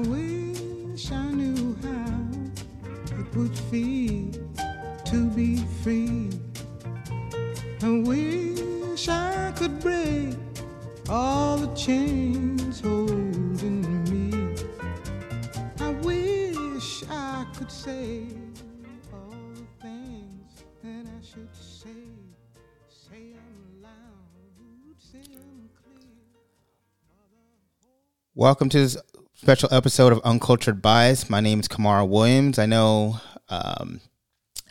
I wish I knew how it would feel to be free. I wish I could break all the chains holding me. I wish I could say all things that I should say. Say them loud. Welcome to this special episode of Uncultured Bias. My name is Kamara Williams. I know um,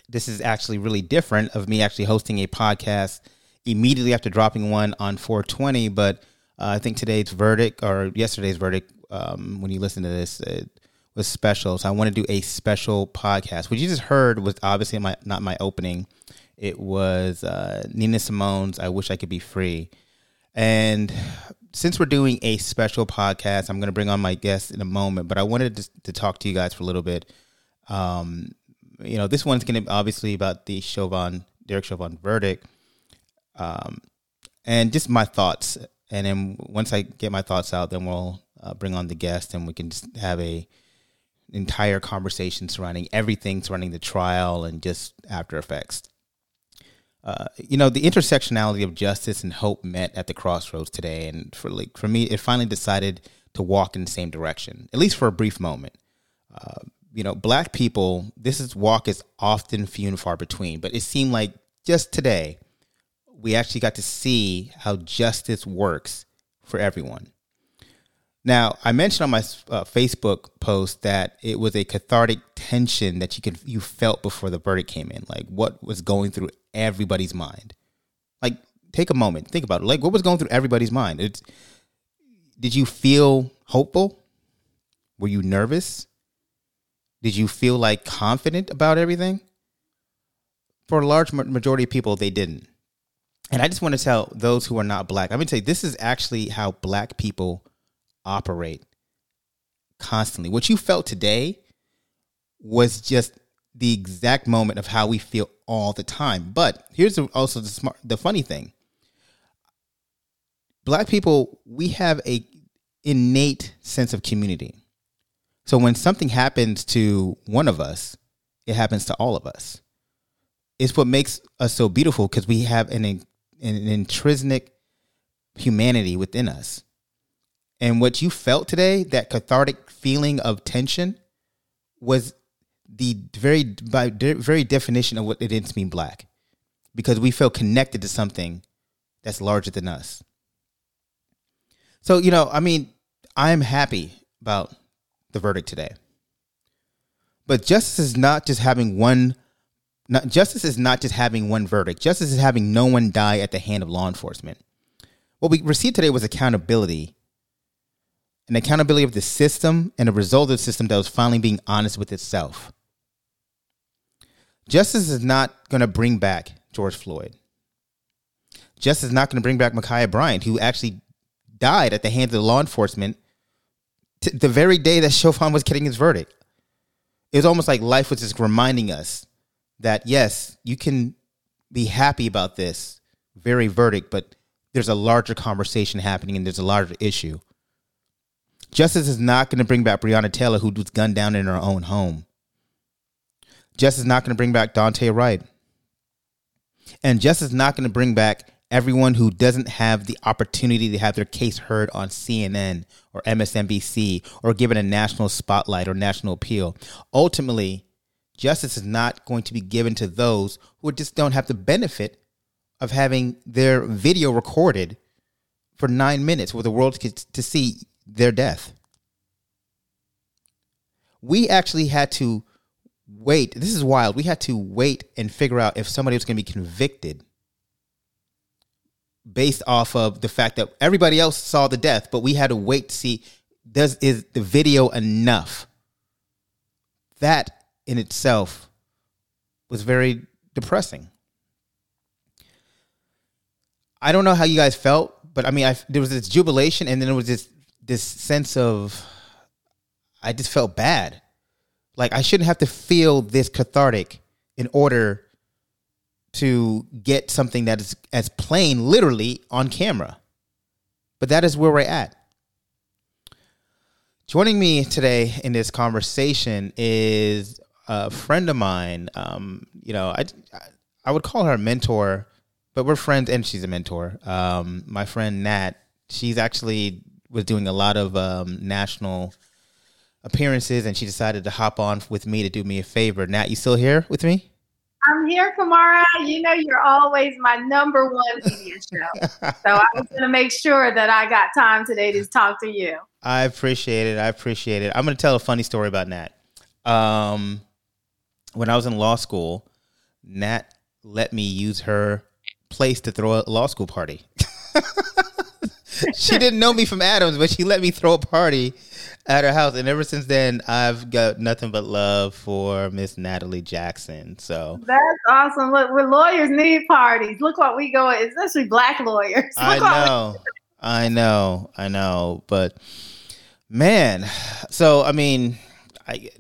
this is actually really different of me actually hosting a podcast immediately after dropping one on 420, but uh, I think today's verdict or yesterday's verdict, um, when you listen to this, it was special. So I want to do a special podcast. What you just heard was obviously my not my opening. It was uh, Nina Simone's "I Wish I Could Be Free," and since we're doing a special podcast, I'm going to bring on my guest in a moment, but I wanted to, to talk to you guys for a little bit. Um, you know, this one's going to obviously about the Chauvin, Derek Chauvin verdict, um, and just my thoughts. And then once I get my thoughts out, then we'll uh, bring on the guest, and we can just have a entire conversation surrounding everything surrounding the trial and just after effects. Uh, you know, the intersectionality of justice and hope met at the crossroads today, and for like for me, it finally decided to walk in the same direction, at least for a brief moment. Uh, you know, black people, this is walk is often few and far between, but it seemed like just today we actually got to see how justice works for everyone. Now, I mentioned on my uh, Facebook post that it was a cathartic tension that you could you felt before the verdict came in, like what was going through everybody's mind. Like, take a moment, think about it. Like, what was going through everybody's mind? It's, did you feel hopeful? Were you nervous? Did you feel like confident about everything? For a large majority of people, they didn't. And I just want to tell those who are not black, I'm going to tell you, this is actually how black people operate constantly. What you felt today was just the exact moment of how we feel all the time. But here's also the smart, the funny thing. Black people, we have a innate sense of community. So when something happens to one of us, it happens to all of us. It's what makes us so beautiful because we have an, an intrinsic humanity within us. And what you felt today, that cathartic feeling of tension, was the very by very definition of what it is to be black, because we feel connected to something that's larger than us. So you know, I mean, I'm happy about the verdict today. But justice is not just having one. Not, justice is not just having one verdict. Justice is having no one die at the hand of law enforcement. What we received today was accountability an accountability of the system and a result of the system that was finally being honest with itself. Justice is not going to bring back George Floyd. Justice is not going to bring back Ma'Khia Bryant, who actually died at the hands of the law enforcement t- the very day that Chauvin was getting his verdict. It was almost like life was just reminding us that, yes, you can be happy about this very verdict, but there's a larger conversation happening and there's a larger issue. Justice is not going to bring back Breonna Taylor, who was gunned down in her own home. Justice is not going to bring back Daunte Wright. And justice is not going to bring back everyone who doesn't have the opportunity to have their case heard on CNN or MSNBC or given a national spotlight or national appeal. Ultimately, justice is not going to be given to those who just don't have the benefit of having their video recorded for nine minutes for the world to see their death. We actually had to wait. This is wild. We had to wait and figure out if somebody was going to be convicted based off of the fact that everybody else saw the death, but we had to wait to see does is the video enough. That in itself was very depressing. I don't know how you guys felt, but I mean, I, there was this jubilation, and then there was this this sense of I just felt bad. Like I shouldn't have to feel this cathartic in order to get something that is as plain literally on camera. But that is where we're at. Joining me today in this conversation is a friend of mine. Um, you know, I, I would call her a mentor, but we're friends and she's a mentor. Um, my friend Nat, she's actually was doing a lot of um, national appearances and she decided to hop on with me to do me a favor. Nat, you still here with me? I'm here, Kamara. You know, you're always my number one media show. so I was going to make sure that I got time today to talk to you. I appreciate it. I appreciate it. I'm going to tell a funny story about Nat. Um, when I was in law school, Nat let me use her place to throw a law school party. she didn't know me from Adams, but she let me throw a party at her house, and ever since then, I've got nothing but love for Miss Natalie Jackson. So that's awesome. Look, we lawyers need parties. Look what we go, especially black lawyers. Look I know, I know, I know, but man, so I mean, I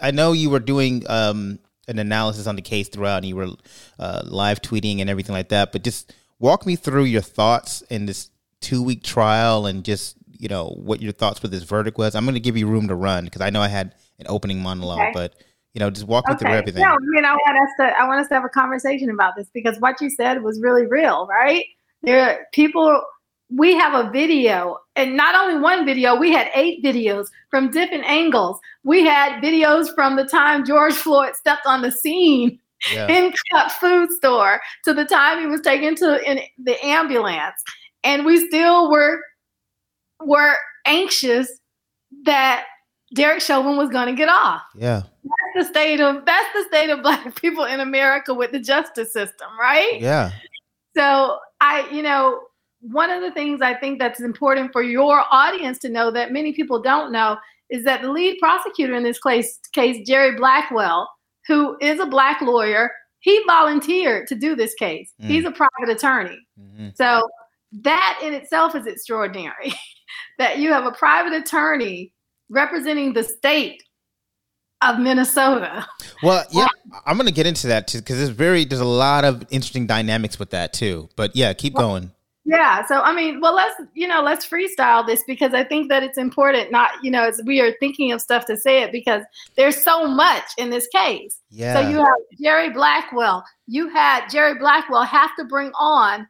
I know you were doing um, an analysis on the case throughout, and you were uh, live tweeting and everything like that, but just walk me through your thoughts in this two week trial and just you know what your thoughts with this verdict was. I'm going to give you room to run because I know I had an opening monologue, okay. but you know, just walk me through everything. No, I mean, I want us to I want us to have a conversation about this because what you said was really real, right? There, people. We have a video, and not only one video. We had eight videos from different angles. We had videos from the time George Floyd stepped on the scene yeah. in Cup Foods store to the time he was taken to in the ambulance and we still were were anxious that Derek Chauvin was going to get off. Yeah. That's the state of that's the state of black people in America with the justice system, right? Yeah. So I, you know, one of the things I think that's important for your audience to know that many people don't know is that the lead prosecutor in this case, case Jerry Blackwell, who is a black lawyer, he volunteered to do this case. Mm. He's a private attorney. Mm-hmm. So that in itself is extraordinary that you have a private attorney representing the state of Minnesota. Well, yeah, I'm going to get into that too because there's very there's a lot of interesting dynamics with that too. But yeah, keep well, going. Yeah, so I mean, well, let's you know, let's freestyle this because I think that it's important. Not you know, as we are thinking of stuff to say it because there's so much in this case. Yeah. So you have Jerry Blackwell. You had Jerry Blackwell have to bring on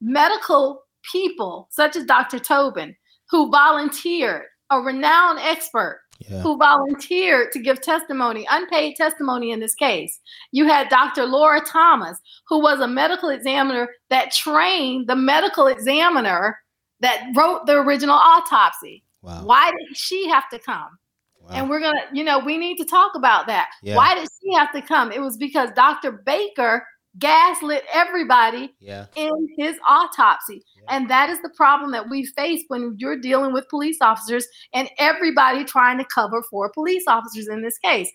medical people, such as Dr. Tobin, who volunteered, a renowned expert yeah. who volunteered to give testimony, unpaid testimony in this case. You had Dr. Laura Thomas, who was a medical examiner that trained the medical examiner that wrote the original autopsy. Wow. Why did she have to come? Wow. And we're going to, you know, we need to talk about that. Yeah. Why did she have to come? It was because Dr. Baker gaslit everybody yeah. in his autopsy. Yeah. And that is the problem that we face when you're dealing with police officers and everybody trying to cover for police officers in this case.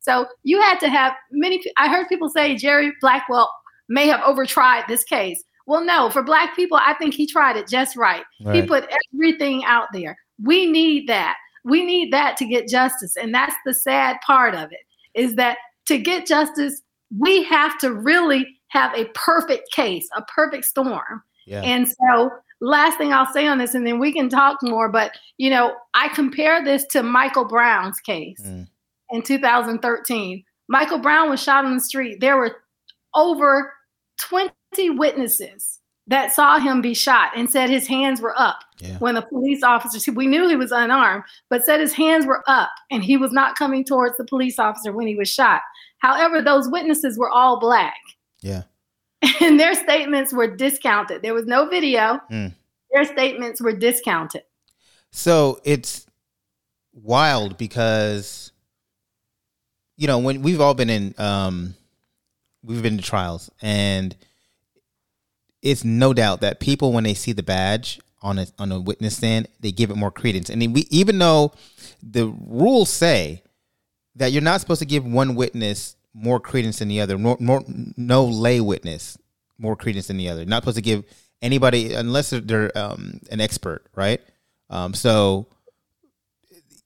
So you had to have many. I heard people say Jerry Blackwell may have overtried this case. Well, no, for black people, I think he tried it just right. right. He put everything out there. We need that. We need that to get justice. And that's the sad part of it is that to get justice, we have to really have a perfect case, a perfect storm. Yeah. And so, last thing I'll say on this, and then we can talk more, but you know, I compare this to Michael Brown's case mm. in 2013. Michael Brown was shot on the street. There were over 20 witnesses that saw him be shot and said his hands were up yeah. when the police officers we knew he was unarmed but said his hands were up and he was not coming towards the police officer when he was shot However, those witnesses were all black. Yeah. And their statements were discounted. There was no video. Mm. Their statements were discounted. So it's wild because you know, when we've all been in um we've been to trials and it's no doubt that people when they see the badge on a on a witness stand, they give it more credence. And we even though the rules say that you're not supposed to give one witness more credence than the other. No lay witness more credence than the other. Not supposed to give anybody unless they're um, an expert, right? Um, so,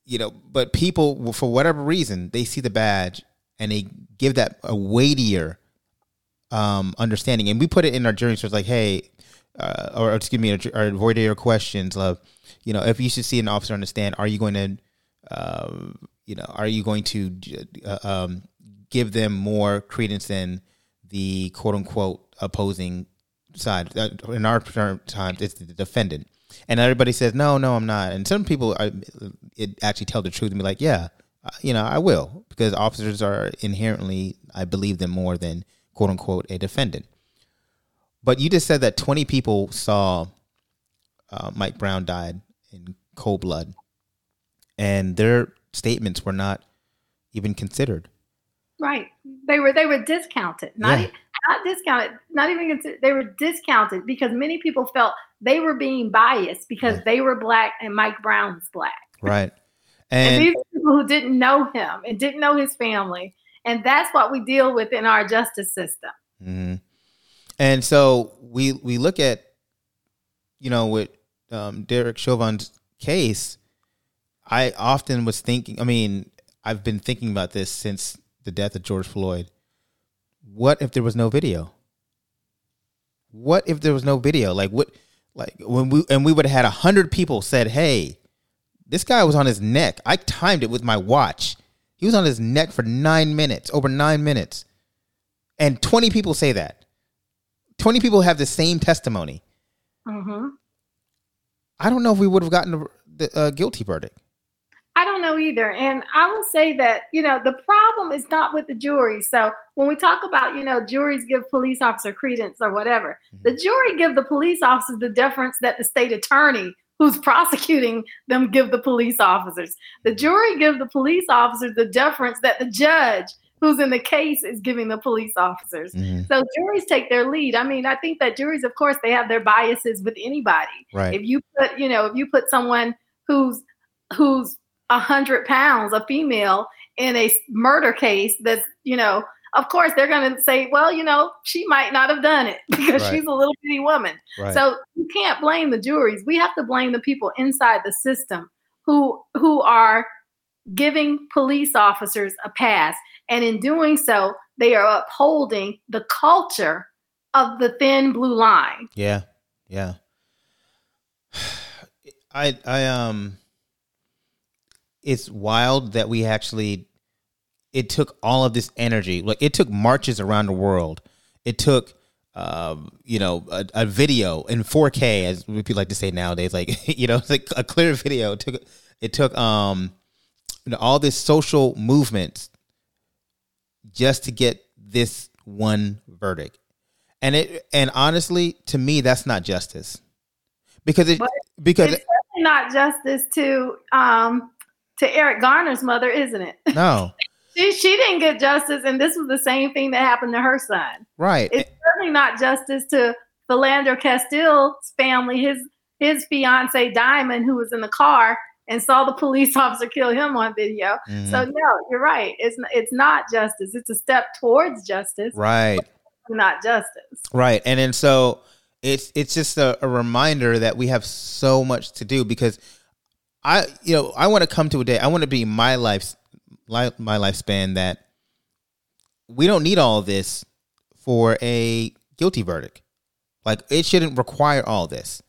you know, but people for whatever reason they see the badge and they give that a weightier um, understanding. And we put it in our jury. So it's like, hey, uh, or excuse me, or, avoid your questions love. you know, if you should see an officer understand, are you going to, uh, you know, are you going to uh, um, give them more credence than the quote unquote opposing side? Uh, in our times, it's the defendant, and everybody says, no, no, I'm not. And some people are, it actually tell the truth and be like, yeah, uh, you know, I will because officers are inherently, I believe them more than quote unquote a defendant. But you just said that 20 people saw uh, Mike Brown died in cold blood, and their statements were not even considered. Right. They were they were discounted. Not Yeah. not discounted. Not even considered. They were discounted because many people felt they were being biased because Yeah. they were black and Mike Brown was black. Right. And, And these people who didn't know him and didn't know his family. And that's what we deal with in our justice system. hmm And so we we look at, you know, with um, Derek Chauvin's case. I often was thinking. I mean, I've been thinking about this since the death of George Floyd. What if there was no video? What if there was no video? Like what? Like when we and we would have had a hundred people said, "Hey, this guy was on his neck. I timed it with my watch. He was on his neck for nine minutes, over nine minutes." And 20 people say that. 20 people have the same testimony. hmm I don't know if we would have gotten the, the uh, guilty verdict. I don't know either. And I will say that, you know, the problem is not with the jury. So when we talk about, you know, juries give police officer credence or whatever, the jury give the police officers the deference that the state attorney who's prosecuting them give the police officers. The jury give the police officers the deference that the judge who's in the case is giving the police officers. Mhm. So juries take their lead. I mean, I think that juries, of course, they have their biases with anybody Right. if you put you know if you put someone who's who's a hundred pounds a female in a murder case that's you know of course they're going to say well you know she might not have done it because Right. she's a little bitty woman right. so you can't blame the juries we have to blame the people inside the system who who are giving police officers a pass and in doing so they are upholding the culture of the thin blue line yeah. Yeah. I I um it's wild that we actually it took all of this energy. Like it took marches around the world. It took um, you know, a, a video in 4K, as people like to say nowadays, like you know, it's like a clear video. It took it took um you know, all this social movements just to get this one verdict. And it and honestly, to me, that's not justice. Because it But because it's not justice to um to Eric Garner's mother, isn't it? no, She she didn't get justice, and this was the same thing that happened to her son. right. It's certainly not justice to Philando Castile's family, his his fiance Diamond, who was in the car and saw the police officer kill him on video. Mhm. So no, you're right. It's it's not justice. It's a step towards justice, right. not justice. Right. And then so it's it's just a, a reminder that we have so much to do because I you know, I want to come to a day, I want to be my life's li- my lifespan that we don't need all this for a guilty verdict. Like it shouldn't require all this.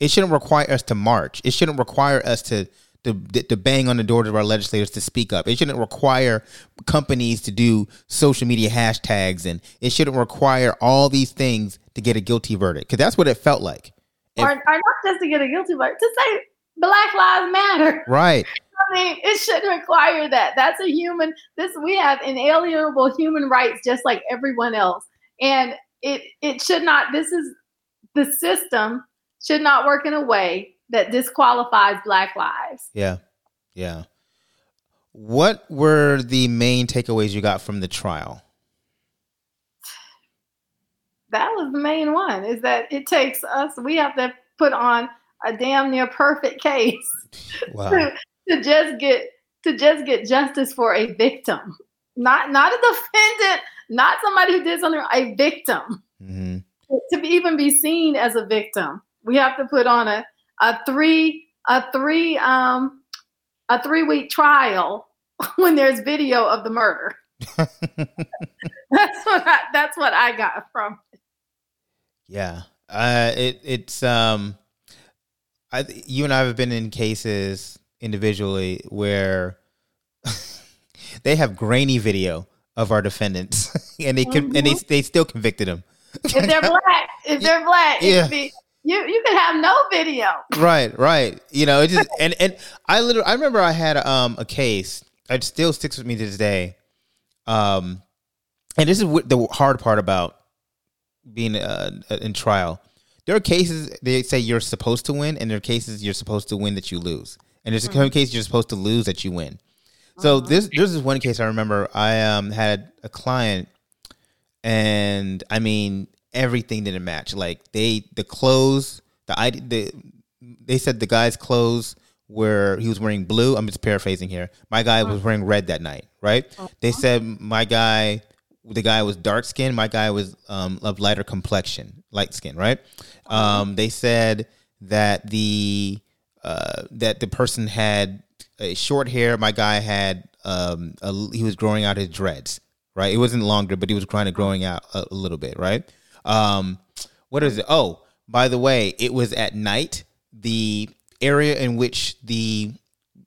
It shouldn't require us to march. It shouldn't require us to to, to bang on the doors of our legislators to speak up. It shouldn't require companies to do social media hashtags, and it shouldn't require all these things to get a guilty verdict. Because that's what it felt like. Or, or not just to get a guilty verdict, to say Black Lives Matter. right. I mean, it shouldn't require that. That's a human. This we have inalienable human rights, just like everyone else, and it it should not. This is the system should not work in a way that disqualifies Black lives. Yeah. Yeah. What were the main takeaways you got from the trial? That was the main one. Is that it takes us. We have to put on a damn near perfect case Wow. to, to just get to just get justice for a victim, not not a defendant, not somebody who did something. A victim. hmm to be, even be seen as a victim, we have to put on a, a three a three um a three week trial when there's video of the murder. That's what I, that's what I got from. it. yeah. Uh, it it's um, I you and I have been in cases individually where they have grainy video of our defendants, and they can and they they still convicted them. If they're black, if they're black, Yeah. be, you you could have no video. right, right. You know, it just and and I literally I remember I had um a case. It still sticks with me to this day. Um, and this is what the hard part about being uh, in trial. There are cases they say you're supposed to win, and there are cases you're supposed to win that you lose, and there's some cases you're supposed to lose that you win. So this there's this one case I remember. I um had a client, and I mean everything didn't match. Like they the clothes, the I the they said the guy's clothes were he was wearing blue. I'm just paraphrasing here. My guy was wearing red that night, right? They said my guy, the guy was dark skinned. My guy was um, of lighter complexion, light skin, right? Um, they said that the uh, that the person had a short hair. My guy had um, a, he was growing out his dreads, right? It wasn't longer, but he was kind of growing out a, a little bit, right? Um, what is it? Oh, by the way, it was at night. The area in which the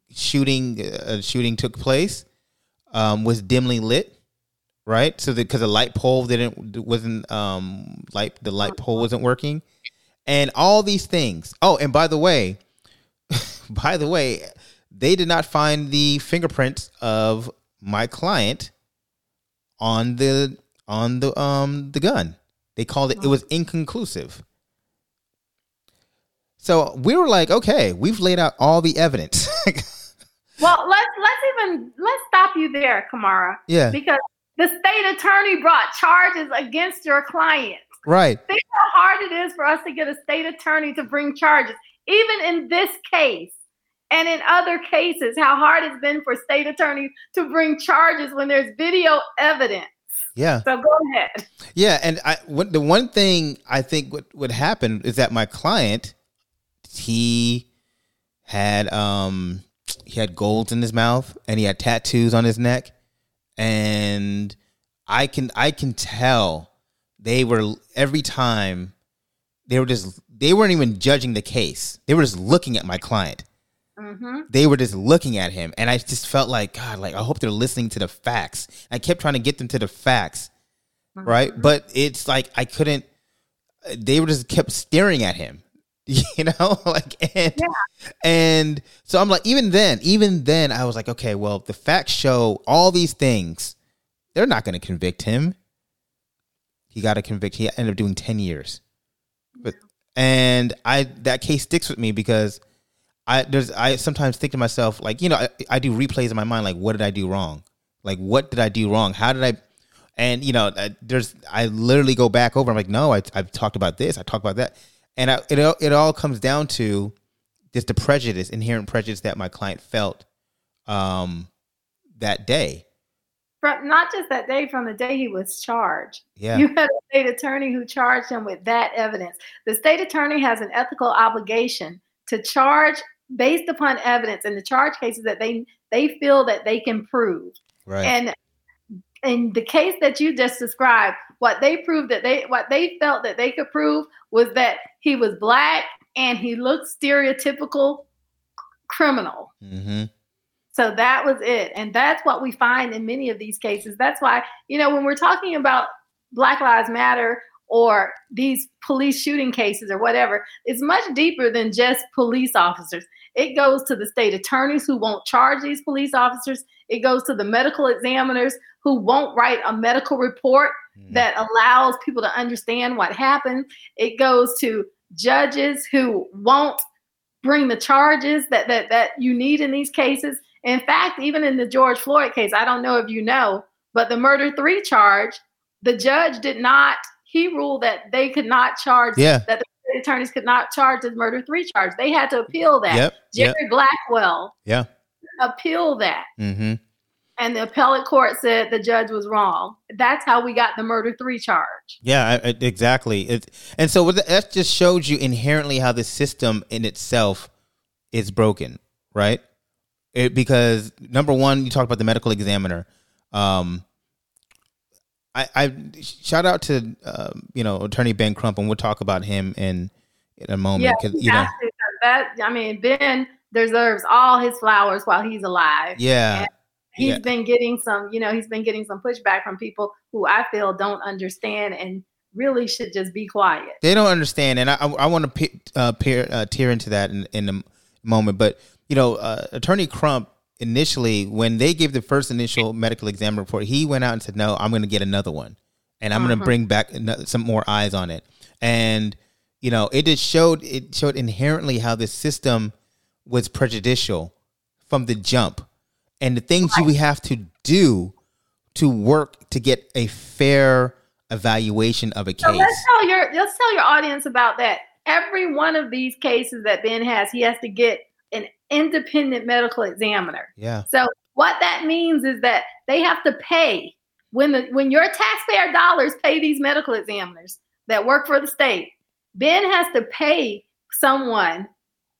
shooting uh, shooting took place um, was dimly lit, right? So because the light pole didn't wasn't um light the light pole wasn't working, and all these things. Oh, and by the way, by the way, they did not find the fingerprints of my client on the on the um the gun. They called it it was inconclusive. So we were like, okay, we've laid out all the evidence. Well, let's let's even let's stop you there, Kamara, yeah, because the state attorney brought charges against your client. right. Think how hard it is for us to get a state attorney to bring charges, even in this case and in other cases. How hard it's been for state attorneys to bring charges when there's video evidence. Yeah. So go ahead. Yeah, and I what, the one thing I think what would happen is that my client he had um he had golds in his mouth and he had tattoos on his neck and I can I can tell they were every time they were just they weren't even judging the case. They were just looking at my client. hmm They were just looking at him and I just felt like god like I hope they're listening to the facts. I kept trying to get them to the facts right? But it's like I couldn't. They were just kept staring at him, you know, like and and so I'm like, even then, even then, I was like, okay, well, the facts show all these things. They're not going to convict him. He got a convict. He ended up doing ten years, but and I that case sticks with me because I there's I sometimes think to myself like you know I, I do replays in my mind like what did I do wrong like what did I do wrong how did I and you know uh, there's I literally go back over I'm like no I I've talked about this I talked about that and I, it all it all comes down to just the prejudice inherent prejudice that my client felt um that day From not just that day, from the day he was charged. yeah You had a state attorney who charged him with that evidence. The state attorney has an ethical obligation to charge based upon evidence and the charge cases that they they feel that they can prove. right And in the case that you just described, what they proved that they what they felt that they could prove was that he was black and he looked stereotypical criminal. mm-hmm So that was it. And that's what we find in many of these cases. That's why, you know, when we're talking about Black Lives Matter or these police shooting cases or whatever, it's much deeper than just police officers. It goes to the state attorneys who won't charge these police officers. It goes to the medical examiners who won't write a medical report Mm-hmm. that allows people to understand what happened. It goes to judges who won't bring the charges that that that you need in these cases. In fact, even in the George Floyd case, I don't know if you know, but the murder three charge, the judge did not. He ruled that they could not charge. Yeah. That the attorneys could not charge the murder three charge. They had to appeal that. yep Jerry yep Blackwell yeah appeal that, mm-hmm and the appellate court said the judge was wrong. That's how we got the murder three charge. Yeah, exactly. It, and so that just shows you inherently how the system in itself is broken, right? It, because number one, you talked about the medical examiner. Um, I, I shout out to um, you know Attorney Ben Crump, and we'll talk about him in in a moment. Yeah, you know, that I mean, Ben deserves all his flowers while he's alive. Yeah. And he's yeah. been getting some, you know, he's been getting some pushback from people who I feel don't understand and really should just be quiet. They don't understand, and I I, I want to uh, peer, uh, tear into that in in a moment. But you know, uh, Attorney Crump initially when they gave the first initial medical exam report, he went out and said, "No, I'm going to get another one, and I'm going to uh-huh. bring back some more eyes on it." And you know, it just showed it showed inherently how the system was prejudicial from the jump, and the things you have to do to work to get a fair evaluation of a So case. let's tell your let's tell your audience about that. Every one of these cases that Ben has, he has to get independent medical examiner. Yeah, So what that means is that they have to pay when the when your taxpayer dollars pay these medical examiners that work for the state. Ben has to pay someone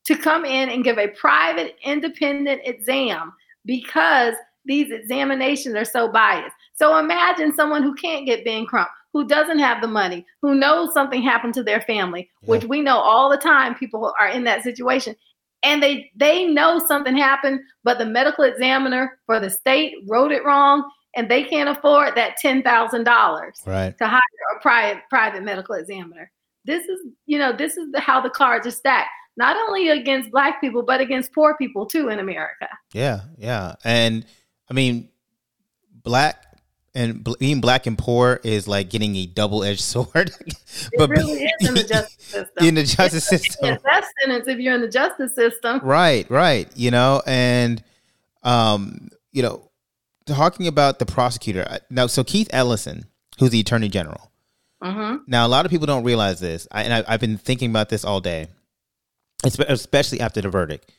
to come in and give a private independent exam because these examinations are so biased. So imagine someone who can't get Ben Crump, who doesn't have the money, who knows something happened to their family, which we know all the time people are in that situation and they they know something happened but the medical examiner for the state wrote it wrong and they can't afford that $10,000 right. to hire a private private medical examiner. This is you know this is the, how the cards are stacked not only against black people but against poor people too in america. Yeah, yeah, and I mean, black and being black and poor is like getting a double edged sword. it really is in the justice system in the justice system, death sentence if you're in the justice system right? Right. You know, and um, you know, talking about the prosecutor now. So Keith Ellison, who's the attorney general. hmm Now, a lot of people don't realize this, I, and I, I've been thinking about this all day, especially after the verdict.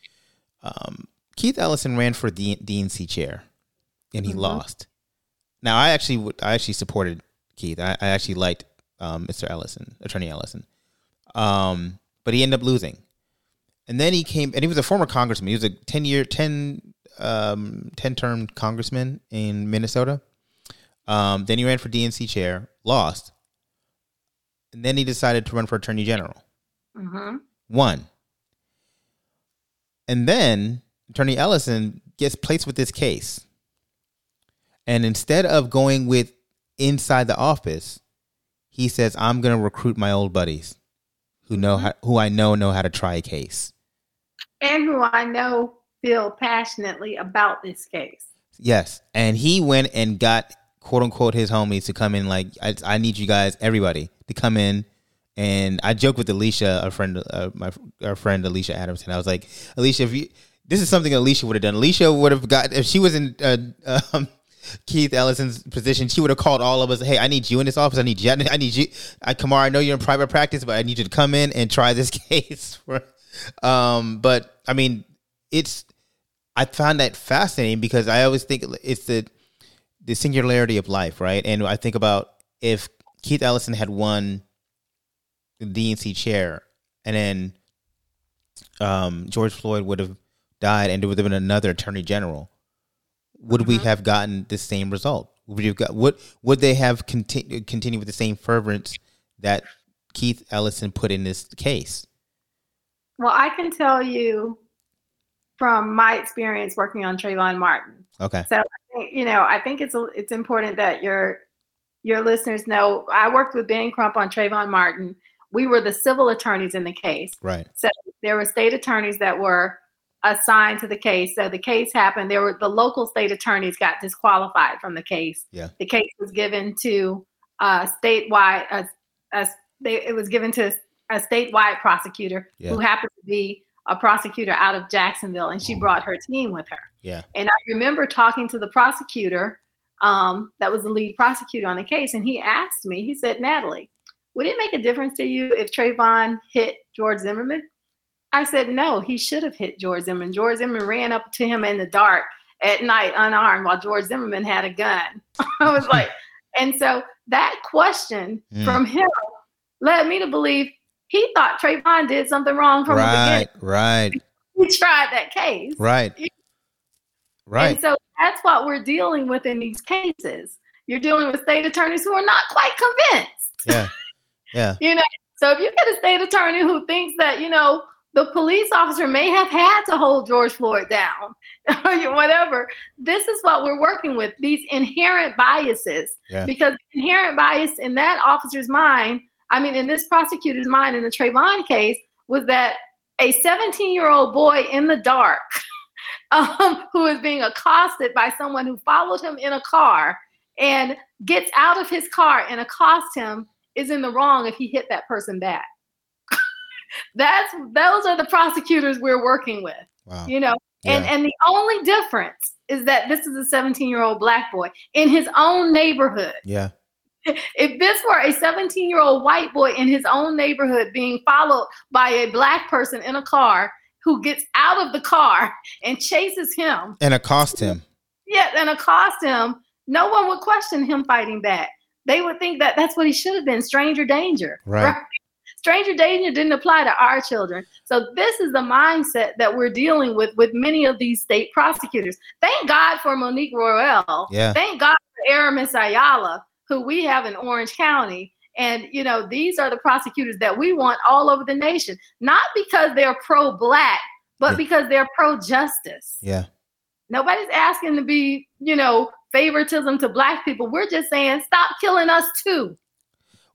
Um, Keith Ellison ran for the DNC chair, and he Mhm. lost. Now, I actually, would- I actually supported Keith. I, I actually liked um, Mr. Ellison, Attorney Ellison, um, but he ended up losing. And then he came, and he was a former congressman. He was a ten year, 10, um, 10 term congressman in Minnesota. Um, then he ran for DNC chair, lost, and then he decided to run for attorney general. hmm Won. And then Attorney Ellison gets placed with this case. And instead of going with inside the office, he says, I'm going to recruit my old buddies who know how, who I know know how to try a case. and who i know feel passionately about this case. Yes. And he went and got quote unquote his homies to come in like I, I need you guys everybody to come in. And I joke with Alicia a friend uh, my our friend Alicia Adams and I was like Alicia if you this is something Alicia would have done. Alicia would have got if she was in uh, um, Keith Ellison's position she would have called all of us hey I need you in this office I need you I need you I Kamar I know you're in private practice but I need you to come in and try this case for um but I mean it's I found that fascinating because I always think it's the the singularity of life, right? And I think about if Keith Ellison had won the DNC chair, and then um, George Floyd would have died, and there would have been another Attorney General. Would we Mhm. have gotten the same result? Would you got would would they have continued continue with the same fervence that Keith Ellison put in this case? well i can tell you from my experience working on Trayvon Martin Okay, So I think, you know, I think it's it's important that your your listeners know. I worked with Ben Crump on Trayvon Martin. We were the civil attorneys in the case. right, So there were state attorneys that were assigned to the case. So the case happened. There were the local state attorneys got disqualified from the case. Yeah. The case was given to uh, statewide. A, a, they, it was given to a statewide prosecutor Yeah. who happened to be a prosecutor out of Jacksonville, and she brought her team with her. yeah, And I remember talking to the prosecutor um, that was the lead prosecutor on the case, and he asked me, he said, Natalie, would it make a difference to you if Trayvon hit George Zimmerman? I said, no, he should have hit George Zimmerman. George Zimmerman ran up to him in the dark at night unarmed while George Zimmerman had a gun. I was like, and so that question Mm. from him led me to believe he thought Trayvon did something wrong from the right, beginning. right, He tried that case. right, right. And so that's what we're dealing with in these cases. you're dealing with state attorneys who are not quite convinced. Yeah. Yeah. you know, so if you get a state attorney who thinks that, you know, the police officer may have had to hold George Floyd down or whatever, this is what we're working with these inherent biases. Yeah. Because inherent bias in that officer's mind, I mean, in this prosecutor's mind in the Trayvon case, was that a 17 year old boy in the dark um, who is being accosted by someone who followed him in a car and gets out of his car and accosts him is in the wrong if he hit that person back. That's those are the prosecutors we're working with. Wow. You know, and Yeah. and the only difference is that this is a 17 year old black boy in his own neighborhood. Yeah. If this were a 17 year old white boy in his own neighborhood being followed by a black person in a car who gets out of the car and chases him, And accost him. yeah, and accost him, no one would question him fighting back. They would think that that's what he should have been stranger danger. Right. Stranger danger didn't apply to our children. So this is the mindset that we're dealing with with many of these state prosecutors. Thank God for Monique Worrell. Yeah. Thank God for Aramis Ayala, who we have in Orange County. And you know, these are the prosecutors that we want all over the nation, not because they're pro-black, but Yeah. because they're pro-justice. Yeah. Nobody's asking to be, you know, favoritism to black people. We're just saying stop killing us too.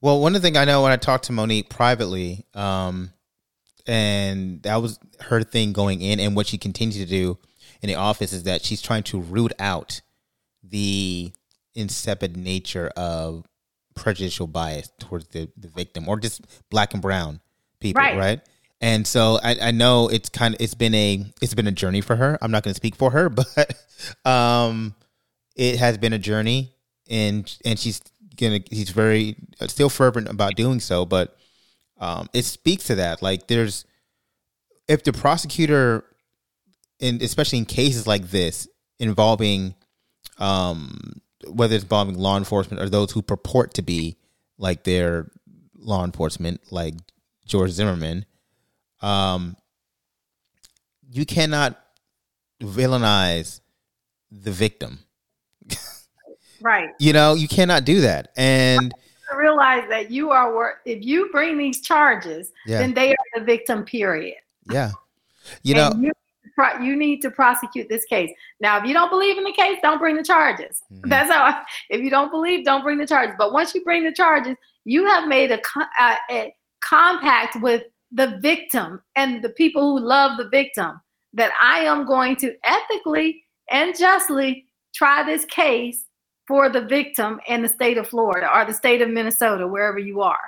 Well, one of the things I know when I talked to Monique privately, um, and that was her thing going in, and what she continues to do in the office is that she's trying to root out the insipid nature of prejudicial bias towards the, the victim or just black and brown people, Right. right? And so I, I know it's kind of it's been a it's been a journey for her. I'm not going to speak for her, but um, it has been a journey, and and she's gonna he's very uh, still fervent about doing so, but um, it speaks to that. Like there's if the prosecutor, in especially in cases like this involving, um, whether it's involving law enforcement or those who purport to be like their law enforcement, like George Zimmerman, um, you cannot villainize the victim. Right. You know, you cannot do that. And Realize that you are wor- if you bring these charges, yeah, then they are the victim. Period. yeah. You know, you, pro- you need to prosecute this case. Now, if you don't believe in the case, don't bring the charges. Mhm. That's how. I, if you don't believe, don't bring the charges. But once you bring the charges, you have made a, a, a compact with the victim and the people who love the victim that I am going to ethically and justly try this case for the victim in the state of Florida or the state of Minnesota, wherever you are.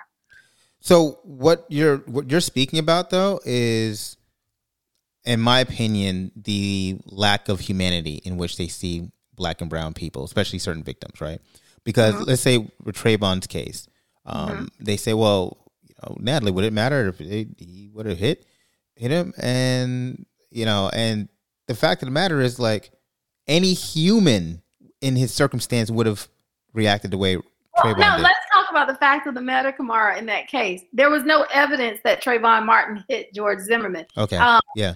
So what you're what you're speaking about though is in my opinion the lack of humanity in which they see black and brown people, especially certain victims, right? Because Mhm. let's say with Trayvon's case, um, they say, well, you know, Natalie, would it matter if he would have hit hit him? And you know, and the fact of the matter is, like any human in his circumstance would have reacted the way Well, Trayvon no, did. let's talk about the fact of the matter, Kamara. In that case, there was no evidence that Trayvon Martin hit George Zimmerman. Okay, um, yeah,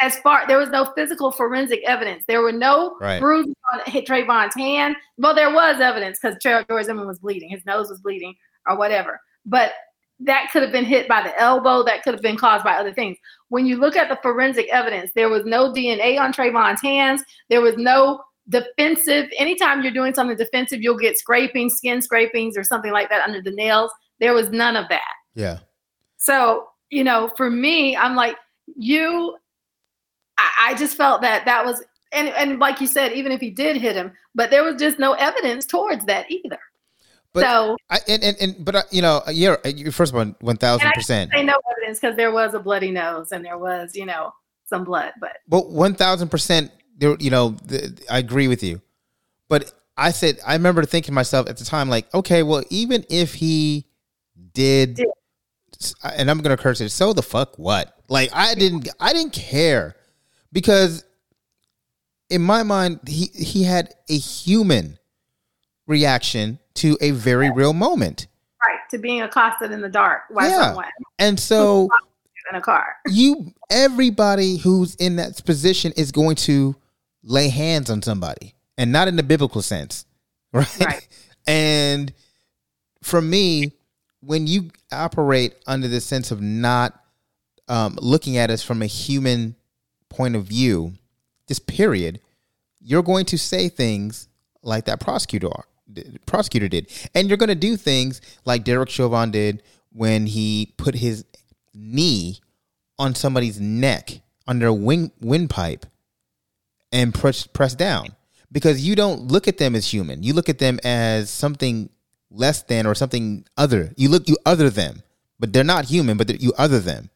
As far there was no physical forensic evidence. There were no Right. bruises on hit Trayvon's hand. Well, there was evidence because George Zimmerman was bleeding. His nose was bleeding or whatever. But that could have been hit by the elbow. That could have been caused by other things. When you look at the forensic evidence, there was no DNA on Trayvon's hands. There was no defensive. Anytime you're doing something defensive, you'll get scraping, skin scrapings, or something like that under the nails. There was none of that. yeah. So, you know, for me, I'm like, you, I, I just felt that that was, and, and like you said, even if he did hit him, but there was just no evidence towards that either. But- so, I, and, and, and but uh, you know, yeah. you- First one one thousand percent. say no evidence because there was a bloody nose and there was, you know, some blood, but But one thousand percent. There, you know, the, I agree with you. But I said, I remember thinking to myself at the time, like, okay, well, even if he did, Did. and I'm gonna curse it. So the fuck what? Like, I didn't, I didn't care because in my mind, he he had a human reaction to a very real moment, right to being accosted in the dark by Yeah. someone and so. in a car. you everybody who's in that position is going to lay hands on somebody and not in the biblical sense right? Right. And for me, when you operate under the sense of not um, looking at us from a human point of view, just period, you're going to say things like that prosecutor prosecutor did, and you're going to do things like Derek Chauvin did when he put his knee on somebody's neck under a wing, windpipe and press press down because you don't look at them as human. You look at them as something less than or something other. You look you other them, but they're not human, but you other them.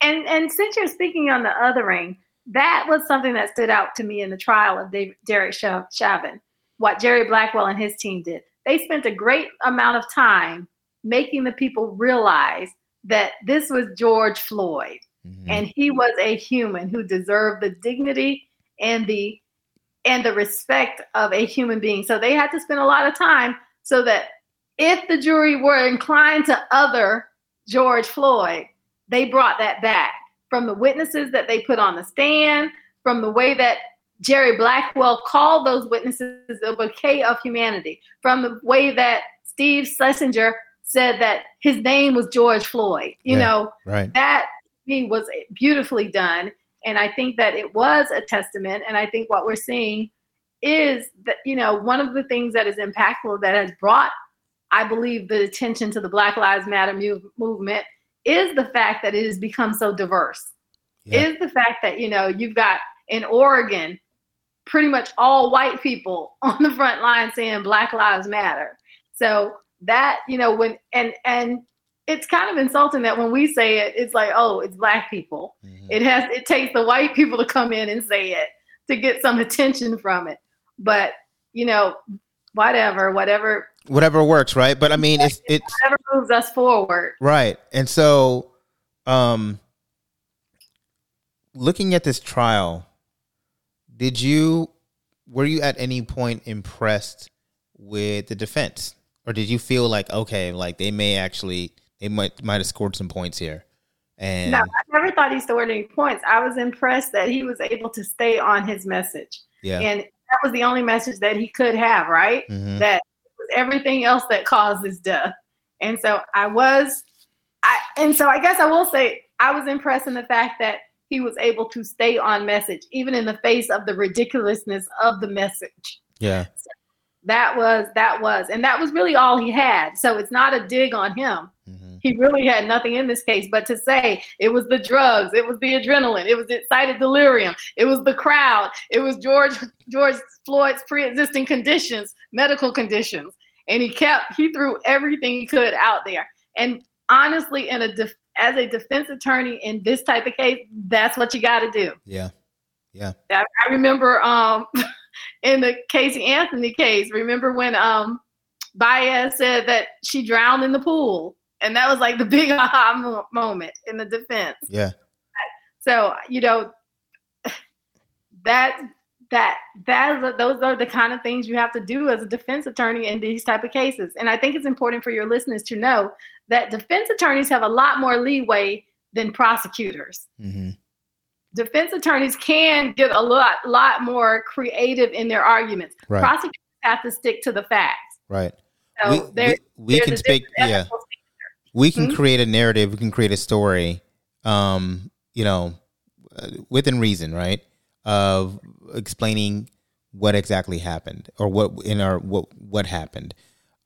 And and since you're speaking on the othering, that was something that stood out to me in the trial of Derek Chauvin. What Jerry Blackwell and his team did, they spent a great amount of time making the people realize that this was George Floyd Mm-hmm. and he was a human who deserved the dignity and the and the respect of a human being. So they had to spend a lot of time so that if the jury were inclined to other George Floyd, they brought that back from the witnesses that they put on the stand, from the way that Jerry Blackwell called those witnesses a bouquet of humanity, from the way that Steve Schleicher said that his name was George Floyd. You Yeah. know, Right. that he was beautifully done and i think that it was a testament and i think what we're seeing is that you know one of the things that is impactful that has brought i believe the attention to the black lives matter move, movement is the fact that it has become so diverse Yeah. is the fact that you know you've got in oregon pretty much all white people on the front line saying black lives matter so that you know when and and it's kind of insulting that when we say it it's like oh it's black people Mhm. it has it takes the white people to come in and say it to get some attention from it but you know whatever whatever Whatever works, right? But I mean, it's it's whatever moves us forward Right. And so um looking at this trial, did you were you at any point impressed with the defense? Or did you feel like okay, like they may actually they might might have scored some points here? And no i never thought he scored any points i was impressed that he was able to stay on his message yeah. and that was the only message that he could have right Mhm. that it was everything else that caused his death. And so I was, I and so I guess I will say I was impressed in the fact that he was able to stay on message, even in the face of the ridiculousness of the message. Yeah. That was that was, and that was really all he had. So it's not a dig on him. He really had nothing in this case but to say it was the drugs, it was the adrenaline, it was the excited delirium, it was the crowd, it was George George Floyd's pre-existing conditions, medical conditions, and he kept he threw everything he could out there. And honestly, in a def, as a defense attorney in this type of case, that's what you got to do. Yeah. I, I remember um, in the Casey Anthony case, remember when um, Baez said that she drowned in the pool, and that was like the big aha moment in the defense. Yeah. So you know that that that those are the kind of things you have to do as a defense attorney in these type of cases. And I think it's important for your listeners to know that defense attorneys have a lot more leeway than prosecutors Mhm. defense attorneys can get a lot lot more creative in their arguments. Right. Prosecutors have to stick to the facts. Right. So we there, we, we can speak yeah. We can Hmm? create a narrative we can create a story um you know uh, within reason right of explaining what exactly happened or what in our what what happened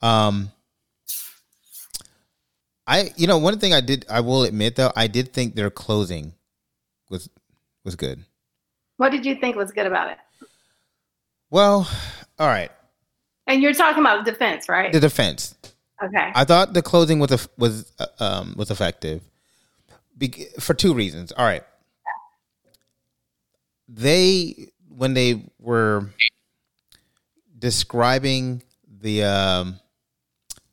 um i you know one thing i did i will admit though i did think their closing was was good What did you think was good about it? well all right And you're talking about defense, right? the defense okay. I thought the closing was eff- was uh, um, was effective Be- for two reasons. All right, they when they were describing the um,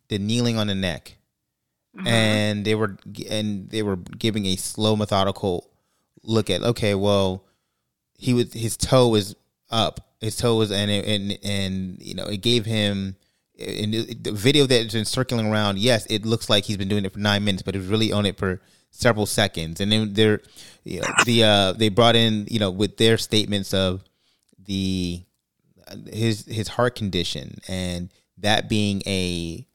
the kneeling on the neck, Mhm. and they were and they were giving a slow, methodical look at. Okay, well, he was his toe was up, his toe was and it- and and you know it gave him. In the video that's been circling around, yes, it looks like he's been doing it for nine minutes, but it was really on it for several seconds. And then they're, you know, the uh, they brought in, you know, with their statements of the his his heart condition and that being a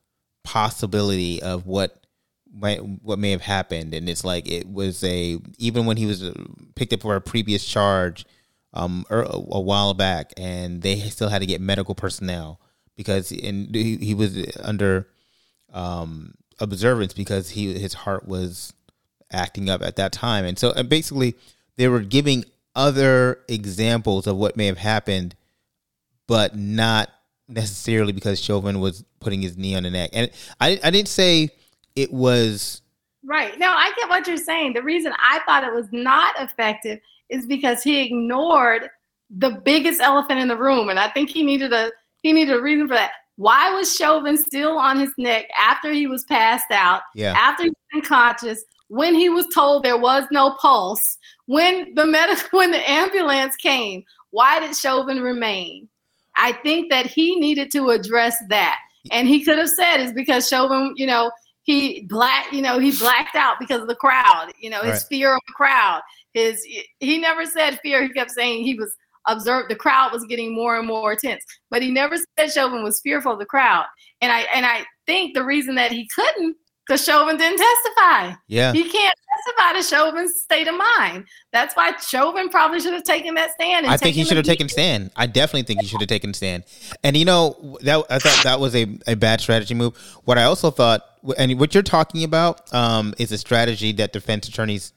possibility of what might what may have happened and it's like it was a even when he was uh, picked up for a previous charge um er, a while back and they still had to get medical personnel because in he, he was under um observance because he his heart was acting up at that time and so and basically they were giving other examples of what may have happened but not necessarily because Chauvin was putting his knee on the neck. And I, I didn't say it was right. No, I get what you're saying. The reason I thought it was not effective is because he ignored the biggest elephant in the room, and I think he needed a he needed a reason for that. Why was Chauvin still on his neck after he was passed out? Yeah. After he was unconscious, when he was told there was no pulse, when the medical when the ambulance came, why did Chauvin remain? I think that he needed to address that. And he could have said it's because Chauvin, you know, he black, you know, he blacked out because of the crowd, you know, his Right. fear of the crowd. His he never said fear. He kept saying he was observed the crowd was getting more and more tense. But he never said Chauvin was fearful of the crowd. And I and I think the reason that he couldn't, because Chauvin didn't testify. yeah He can't testify to Chauvin's state of mind. That's why Chauvin probably should have taken that stand. And I think he should have taken stand. I definitely think he should have taken stand. And you know that I thought that was a, a bad strategy move. What I also thought, and what you're talking about, um, is a strategy that defense attorneys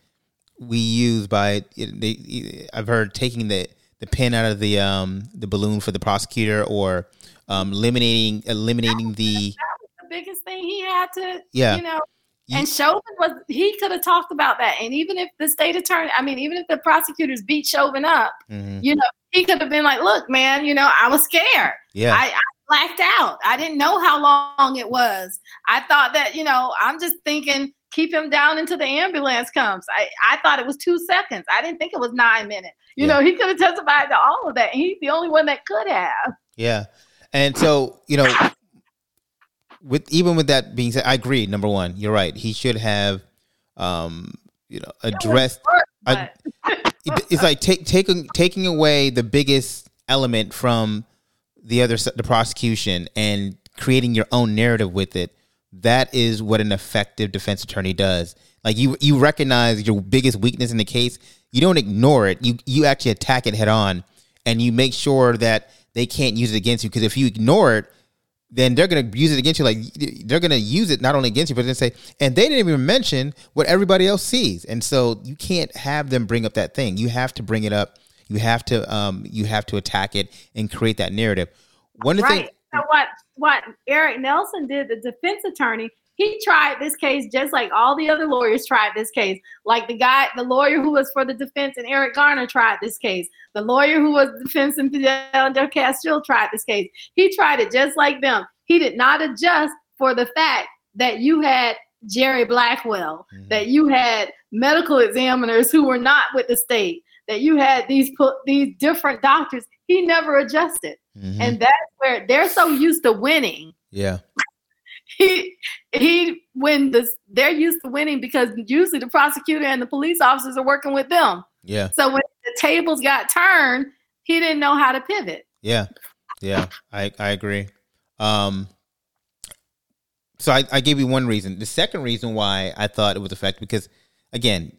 we use by they. I've heard taking the the pin out of the um the balloon for the prosecutor or um eliminating eliminating the the biggest thing he had to, Yeah. you know. You- And Chauvin was he could have talked about that. And even if the state attorney, I mean, even if the prosecutors beat Chauvin up, Mhm. you know, he could have been like, "Look, man, you know, I was scared. yeah I, I blacked out. I didn't know how long it was. I thought that, you know, I'm just thinking keep him down until the ambulance comes. I, I thought it was two seconds. I didn't think it was nine minutes. You Yeah. know, he could have testified to all of that. And he's the only one that could have. Yeah. And so, you know, with even with that being said, I agree. Number one, you're right. He should have, um, you know, addressed. But It's like take, taking taking away the biggest element from the other the prosecution and creating your own narrative with it. That is what an effective defense attorney does. Like you you recognize your biggest weakness in the case. You don't ignore it. You you actually attack it head on, and you make sure that they can't use it against you. Because if you ignore it, then they're going to use it against you. Like they're going to use it not only against you, but then say, and they didn't even mention what everybody else sees. And so you can't have them bring up that thing. You have to bring it up. You have to, um, you have to attack it and create that narrative. One of the right. things, So what what Eric Nelson did, the defense attorney, he tried this case just like all the other lawyers tried this case. Like the guy, the lawyer who was for the defense and Eric Garner tried this case. The lawyer who was defense and Philando Castile tried this case. He tried it just like them. He did not adjust for the fact that you had Jerry Blackwell, Mhm. that you had medical examiners who were not with the state, that you had these these different doctors. He never adjusted. Mhm. And that's where they're so used to winning. yeah, He he when the they're used to winning because usually the prosecutor and the police officers are working with them. yeah, So when the tables got turned, he didn't know how to pivot. yeah, yeah. I, I agree. Um, so I, I gave you one reason. The second reason why I thought it was effective because, again,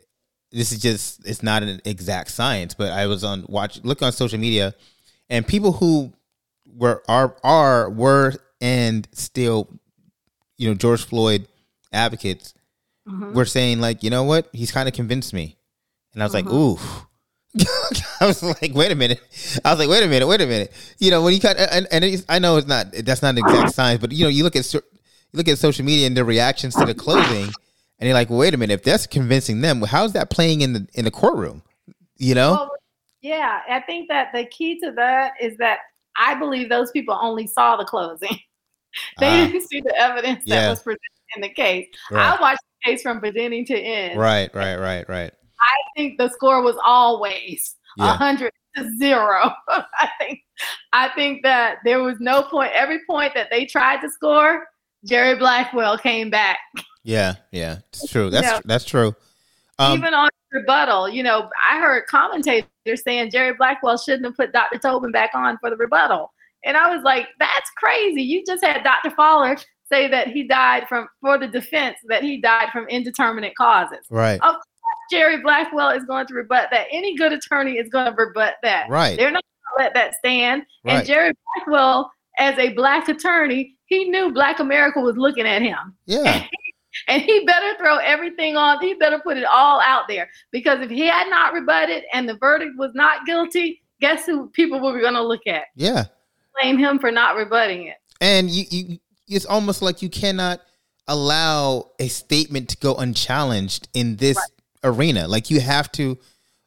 this is just it's not an exact science, but I was on watch look on social media, and people who were are are were and still, you know, George Floyd advocates Mhm. were saying like, you know what, he's kind of convinced me, and I was like, Mhm. ooh. I was like, wait a minute. I was like, wait a minute, wait a minute. You know, when you cut, and, and it's, I know it's not, that's not an exact science, but you know, you look at you look at social media and the reactions to the closing, and you're like, well, wait a minute. If that's convincing them, how's that playing in the in the courtroom? You know? Well, yeah, I think that the key to that is that I believe those people only saw the closing. they Ah. didn't see the evidence that was presented in the case. right, I watched the case from beginning to end. right, right, right, right. I think the score was always a Yeah. hundred to zero. I think I think that there was no point. Every point that they tried to score, Jerry Blackwell came back. Yeah, yeah, it's true. That's Yeah. that's true. Um, Even on rebuttal, you know, I heard commentators saying Jerry Blackwell shouldn't have put Dr. Tobin back on for the rebuttal. And I was like, that's crazy. You just had Dr. Fowler say that he died from, for the defense, that he died from indeterminate causes. Right. Of course, Jerry Blackwell is going to rebut that. Any good attorney is going to rebut that. Right. They're not going to let that stand. Right. And Jerry Blackwell, as a black attorney, he knew Black America was looking at him. Yeah. And he better throw everything on, he better put it all out there. Because if he had not rebutted and the verdict was not guilty, guess who people were going to look at? Yeah. Blame him for not rebutting it. And you, you it's almost like you cannot allow a statement to go unchallenged in this arena. Like you have to,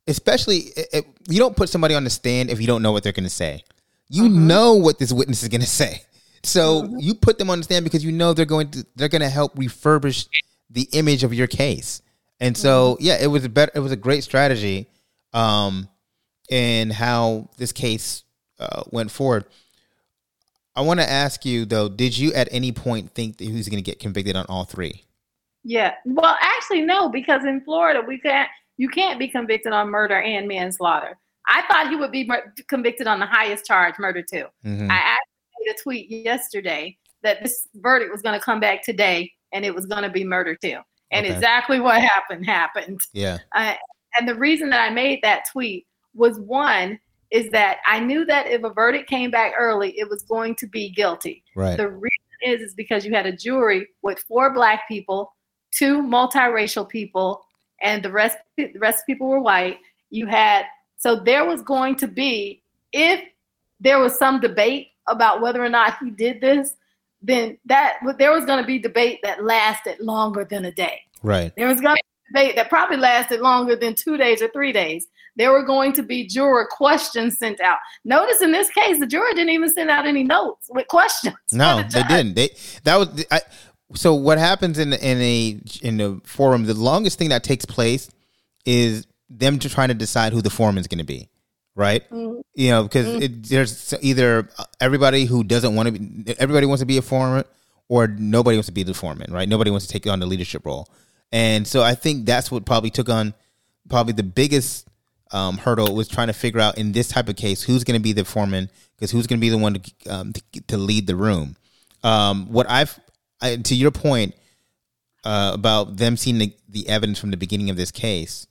especially if you don't put somebody on the stand if you don't know what they're going to say. You mm-hmm. know what this witness is going to say. So you put them on the stand because you know they're going to they're going to help refurbish the image of your case. And so yeah, it was a better it was a great strategy um in how this case uh, went forward. I want to ask you though, did you at any point think that he was going to get convicted on all three? Yeah. Well, actually, no, because in Florida, we can't. You can't be convicted on murder and manslaughter. I thought he would be mur- convicted on the highest charge, murder too. Mhm. I actually made a tweet yesterday that this verdict was going to come back today, and it was going to be murder too. And Okay. exactly what happened happened. Yeah. Uh, and the reason that I made that tweet was one is that I knew that if a verdict came back early, it was going to be guilty. Right. The reason is is because you had a jury with four black people, two multiracial people, and the rest the rest of people were white. You had so there was going to be if there was some debate about whether or not he did this, then that there was going to be debate that lasted longer than a day. Right. There was going to be debate that probably lasted longer than two days or three days. There were going to be juror questions sent out. Notice in this case, the juror didn't even send out any notes with questions. No, the they didn't. They that was I. So what happens in in a in a forum? The longest thing that takes place is them to trying to decide who the foreman is going to be, right? Mhm. You know, because it, there's either everybody who doesn't want to be, everybody wants to be a foreman, or nobody wants to be the foreman, right? Nobody wants to take on the leadership role, and so I think that's what probably took on probably the biggest um, hurdle was trying to figure out in this type of case who's going to be the foreman because who's going to be the one to, um, to to lead the room. Um, what I've I, to your point uh, about them seeing the, the evidence from the beginning of this case,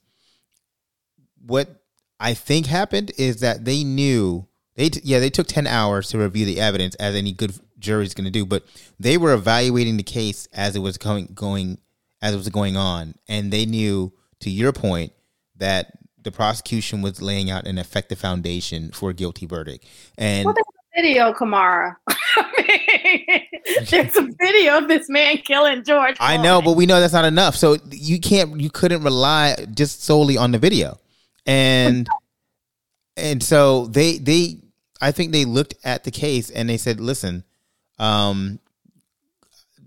what I think happened is that they knew they t- yeah they took ten hours to review the evidence as any good jury is going to do, but they were evaluating the case as it was going going as it was going on, and they knew to your point that the prosecution was laying out an effective foundation for a guilty verdict, and Well, there's a video, Kamara. there's a video of this man killing George. I know, but we know that's not enough. So you can't, you couldn't rely just solely on the video, and and so they they, I think they looked at the case and they said, listen, um,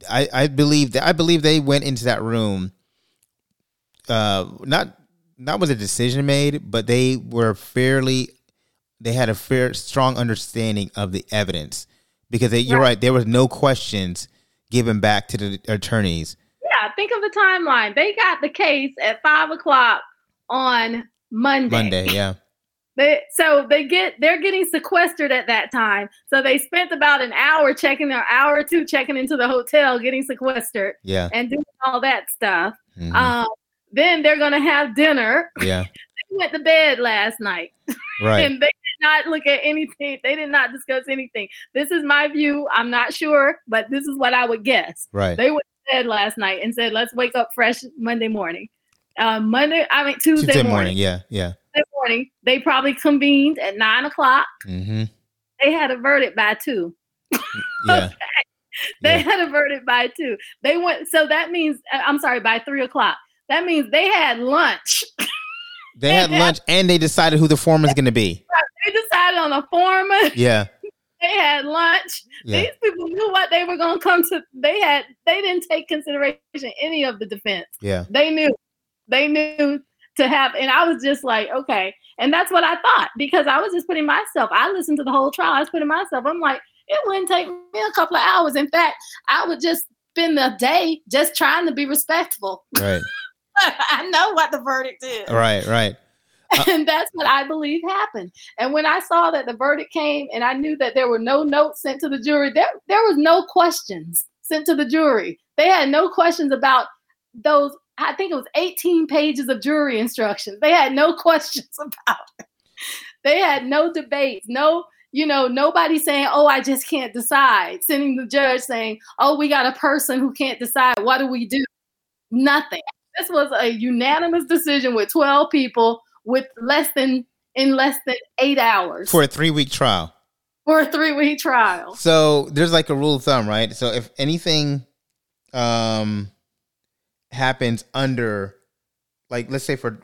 I I believe that I believe they went into that room, uh, not not with a decision made, but they were fairly, they had a fair strong understanding of the evidence because they, you're Right. right, there was no questions given back to the attorneys. Yeah, think of the timeline. They got the case at five o'clock on Monday. Monday, yeah. They, so they get they're getting sequestered at that time. So they spent about an hour checking their hour or two checking into the hotel, getting sequestered Yeah. and doing all that stuff. mhm, Um, then they're gonna have dinner. yeah. They went to bed last night. Right. and they did not look at anything. They did not discuss anything. This is my view. I'm not sure, but this is what I would guess. Right. They went to bed last night and said, "Let's wake up fresh Monday morning." Uh, Monday, I mean Tuesday, Tuesday morning. morning. Yeah. Yeah. Tuesday morning, they probably convened at nine o'clock. hmm They had a verdict by two. Yeah. They Yeah. had a verdict by two. They went. So that means uh, I'm sorry, by three o'clock. That means they had lunch. They had lunch and they decided who the foreman's going to be. they decided on a foreman. Yeah. They had lunch. Yeah. These people knew what they were going to come to. They had. They didn't take consideration any of the defense. Yeah. They knew. They knew to have. And I was just like, okay. And that's what I thought because I was just putting myself. I listened to the whole trial. I was putting myself. I'm like, it wouldn't take me a couple of hours. In fact, I would just spend the day just trying to be respectful. Right. I know what the verdict is. Right. Right. Uh and that's what I believe happened. And when I saw that the verdict came and I knew that there were no notes sent to the jury, there, there was no questions sent to the jury. They had no questions about those, I think it was 18 pages of jury instructions. They had no questions about it. They had no debates, no, you know, nobody saying, oh, I just can't decide. Sending the judge saying, oh, we got a person who can't decide. What do we do? Nothing. This was a unanimous decision with 12 people with less than in less than eight hours for a three week trial. For a three week trial. So there's like a rule of thumb, right? So if anything um happens under like let's say for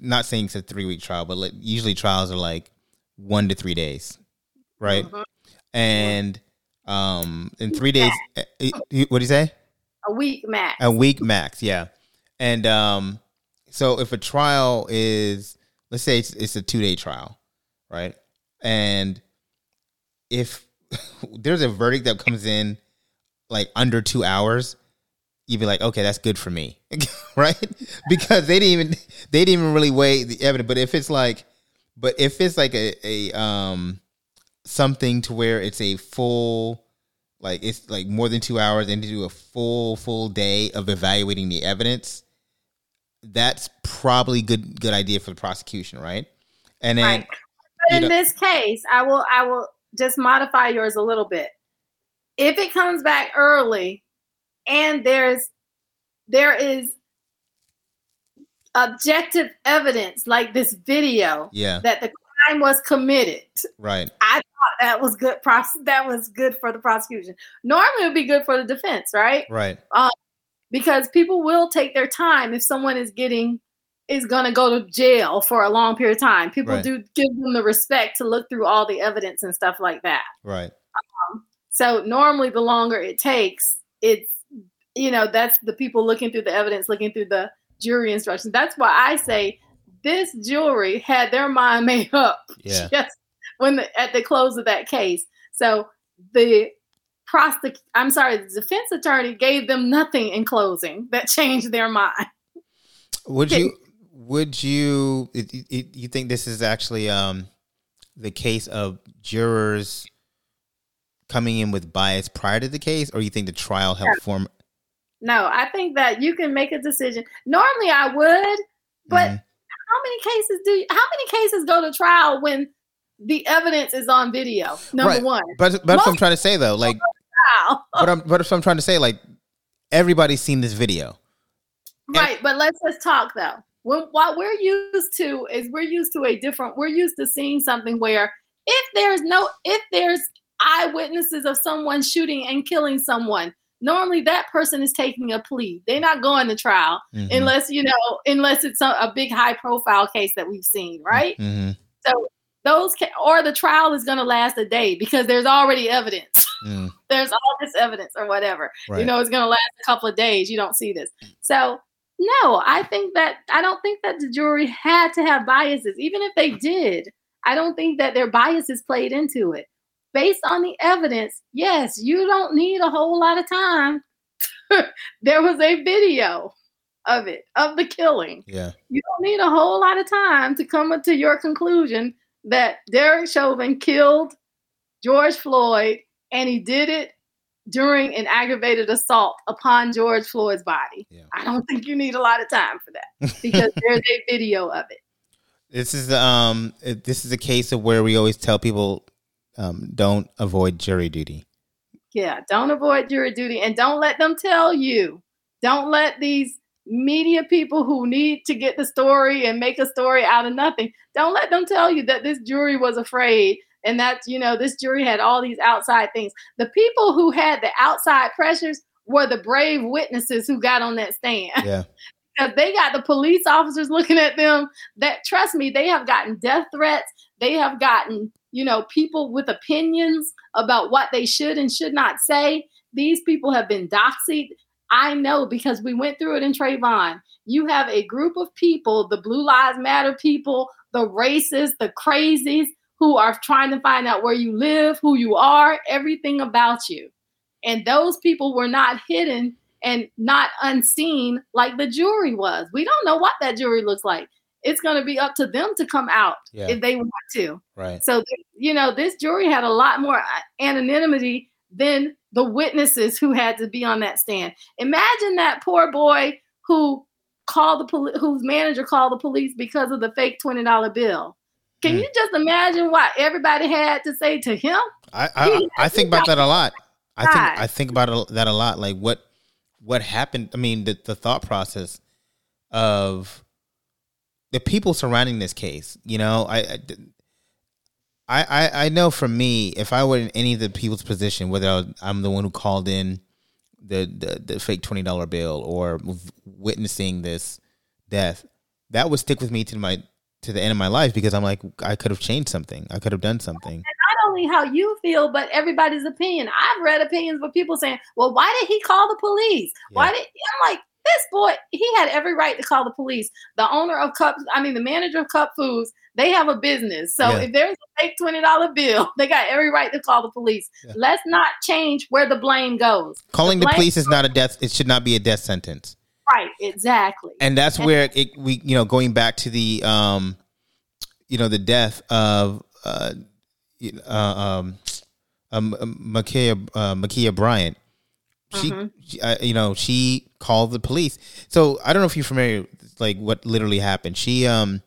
not saying it's a three week trial, but like, usually trials are like one to three days, right? Mm-hmm. And um in three days, eh, eh, what do you say? A week max. A week max, yeah. And um so if a trial is, let's say it's, it's a two day trial, right? And if there's a verdict that comes in like under two hours, you'd be like, okay, that's good for me, right? Because they didn't even they didn't even really weigh the evidence. But if it's like, but if it's like a a um something to where it's a full like it's like more than two hours and to do a full full day of evaluating the evidence that's probably good good idea for the prosecution, right? And then right. in know, this case, I will I will just modify yours a little bit. If it comes back early and there's there is objective evidence like this video yeah. that the crime was committed. Right. I thought that was good pros- that was good for the prosecution. Normally it would be good for the defense, right? Right. Um, because people will take their time if someone is getting is going to go to jail for a long period of time. People right. do give them the respect to look through all the evidence and stuff like that. Right. Um, so normally, the longer it takes, it's you know that's the people looking through the evidence, looking through the jury instructions. That's why I say this jury had their mind made up yeah. just when the, at the close of that case. So the prosecute I'm sorry, the defense attorney gave them nothing in closing that changed their mind. Would you would you you think this is actually um the case of jurors coming in with bias prior to the case or you think the trial helped form No, I think that you can make a decision. Normally I would, but mm-hmm. how many cases do you, how many cases go to trial when the evidence is on video. Number right. one. But but that's what I'm trying to say though. Like but I'm but I'm trying to say like everybody's seen this video. Right, and, but let's just talk though. When, what we're used to is we're used to a different. We're used to seeing something where if there's no if there's eyewitnesses of someone shooting and killing someone, normally that person is taking a plea. They're not going to trial mm-hmm. unless you know unless it's a, a, big high profile case that we've seen, right? Mm-hmm. So those ca- or the trial is going to last a day because there's already evidence. Mm. There's all this evidence or whatever. Right. You know, it's going to last a couple of days. You don't see this. So, no, I think that I don't think that the jury had to have biases. Even if they did, I don't think that their biases played into it. Based on the evidence, yes, you don't need a whole lot of time. there was a video of it, of the killing. Yeah. You don't need a whole lot of time to come to your conclusion that Derek Chauvin killed George Floyd and he did it during an aggravated assault upon George Floyd's body. Yeah. I don't think you need a lot of time for that because there's a video of it. This is um this is a case of where we always tell people um, don't avoid jury duty. Yeah, don't avoid jury duty and don't let them tell you. Don't let these media people who need to get the story and make a story out of nothing. Don't let them tell you that this jury was afraid and that you know this jury had all these outside things the people who had the outside pressures were the brave witnesses who got on that stand yeah because they got the police officers looking at them that trust me they have gotten death threats they have gotten you know people with opinions about what they should and should not say these people have been doxied i know because we went through it in Trayvon. you have a group of people the blue lives matter people the racists the crazies who are trying to find out where you live, who you are, everything about you. And those people were not hidden and not unseen like the jury was. We don't know what that jury looks like. It's going to be up to them to come out Yeah. if they want to. Right. So, you know, this jury had a lot more uh, anonymity than the witnesses who had to be on that stand. Imagine that poor boy who called the police, whose manager called the police because of the fake $20 bill. Can Mm. you just imagine what everybody had to say to him? I I, I think about that a lot. I think I think about that a lot. Like what what happened? I mean, the the thought process of the people surrounding this case. You know, I. I I, I, know for me, if I were in any of the people's position, whether I'm the one who called in the, the, the fake twenty dollar bill or witnessing this death, that would stick with me to my to the end of my life because I'm like I could have changed something, I could have done something. Not only how you feel, but everybody's opinion. I've read opinions where people saying, "Well, why did he call the police? Why did?" I'm like, this boy, he had every right to call the police. The owner of Cup, I mean, the manager of Cup Foods, they have a business. So Yeah. if there's a fake twenty dollar bill, they got every right to call the police. Yeah. Let's not change where the blame goes. Calling the blame- police is not a death. It should not be a death sentence. Right, exactly. And that's where it, we, you know, going back to the, um, you know, the death of, uh, uh, um, um, Ma'Khia, uh, Ma'Khia Bryant. She, Mhm. she uh, you know, she called the police. So I don't know if you're familiar, with, like what literally happened. She, um,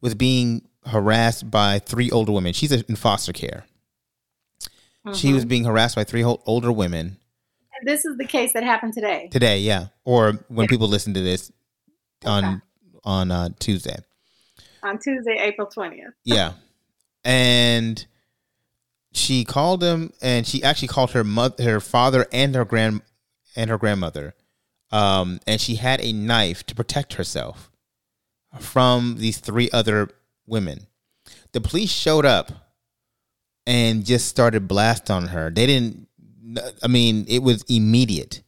was being harassed by three older women. She's in foster care. She was Mhm. being harassed by three older women And this is the case that happened today. today yeah or when people listen to this on Okay. on uh tuesday on Tuesday, April twentieth. yeah and she called him and she actually called her mother her father and her grand and her grandmother. Um and she had a knife to protect herself from these three other women. The police showed up and just started blast on her. They didn't i mean it was immediate.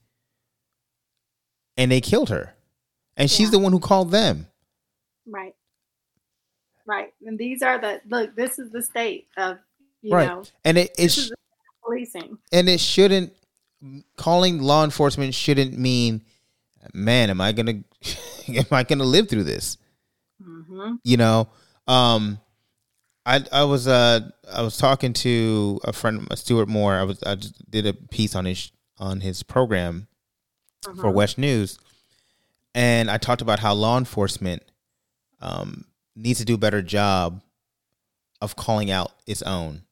And they killed her. And she's the one who called them. Right. Right. And these are the look, this is the state of you Right. know? And it, it's policing. and it shouldn't calling law enforcement shouldn't mean man am i gonna am i gonna live through this? Hmm you know? Um i i was uh i was talking to a friend stuart moore. I was i just did a piece on his on his program for WESH news. And i talked about how law enforcement um needs to do a better job of calling out its own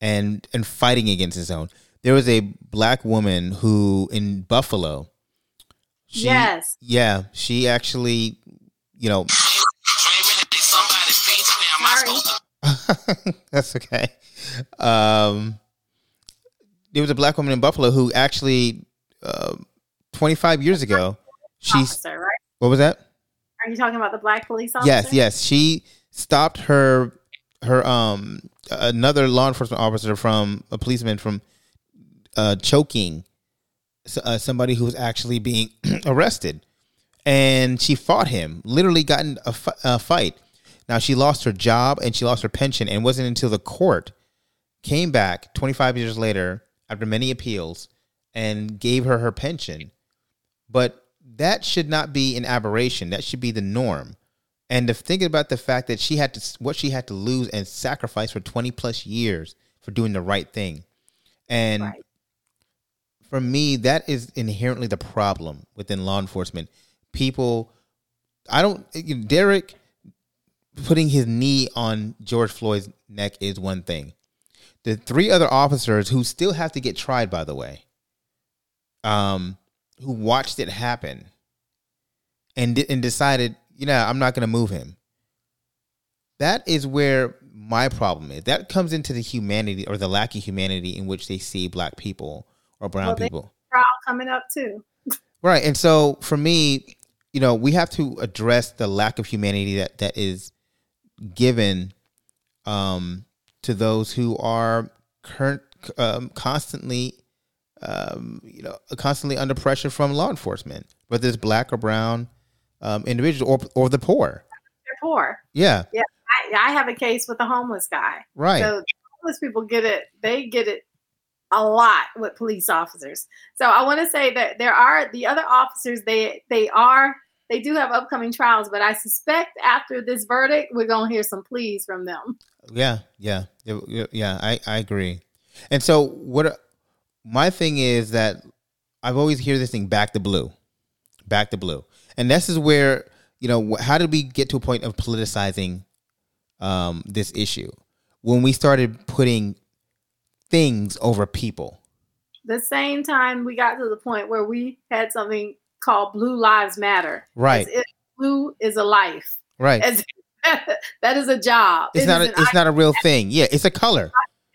and and fighting against his own there was a black woman who in buffalo she, yes. yeah she actually you know That's okay. Um, there was a black woman in Buffalo who actually, uh, 25 years ago, she's Officer, right? what was that? Are you talking about the black police officer? Yes, yes. She stopped her her um another law enforcement officer from a policeman from uh choking uh, somebody who was actually being arrested, and she fought him. Literally, got in a, fi- a fight. Now she lost her job and she lost her pension, and wasn't until the court came back 25 years later after many appeals and gave her her pension. But that should not be an aberration. That should be the norm. And to think about the fact that she had to what she had to lose and sacrifice for 20 plus years for doing the right thing. And Right. for me, that is inherently the problem within law enforcement. People, I don't, Derek putting his knee on George Floyd's neck is one thing. The three other officers who still have to get tried, by the way, um, who watched it happen and and decided, you know, I'm not going to move him. That is where my problem is. That comes into the humanity or the lack of humanity in which they see black people or brown Well, people. Trial coming up too. Right. And so for me, you know, we have to address the lack of humanity that that is given um to those who are current um, constantly um you know constantly under pressure from law enforcement whether it's black or brown um individual or or the poor They're poor. yeah I, I have a case with a homeless guy. right So homeless people get it. They get it a lot with police officers. So I want to say that there are the other officers. They they are they do have upcoming trials, but I suspect after this verdict, we're gonna hear some pleas from them. Yeah, yeah, yeah. yeah I I agree. And so what? My thing is that I've always hear this thing back to blue, back to blue, and this is where you know how did we get to a point of politicizing um, this issue when we started putting things over people. The same time we got to the point where we had something called Blue Lives Matter. Right. blue is a life. Right. As, that is a job. It's it not. A, it's not a real thing. Yeah, it's a color.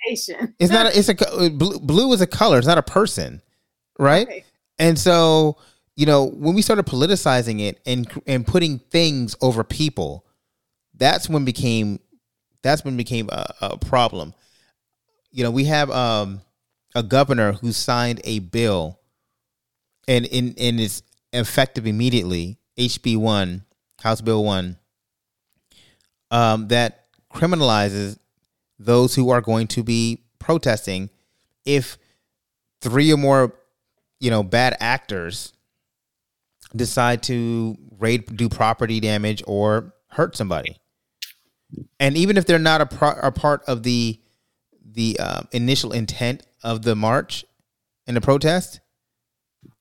It's not. A, it's a blue, blue is a color. It's not a person, right? right? And so you know when we started politicizing it and and putting things over people, that's when became that's when became a, a problem. You know, we have um, a governor who signed a bill, and in and it's effective immediately. HB one, House Bill one, um, that criminalizes those who are going to be protesting if three or more, you know, bad actors decide to raid, do property damage, or hurt somebody and even if they're not a, pro- a part of the the uh, initial intent of the march and the protest,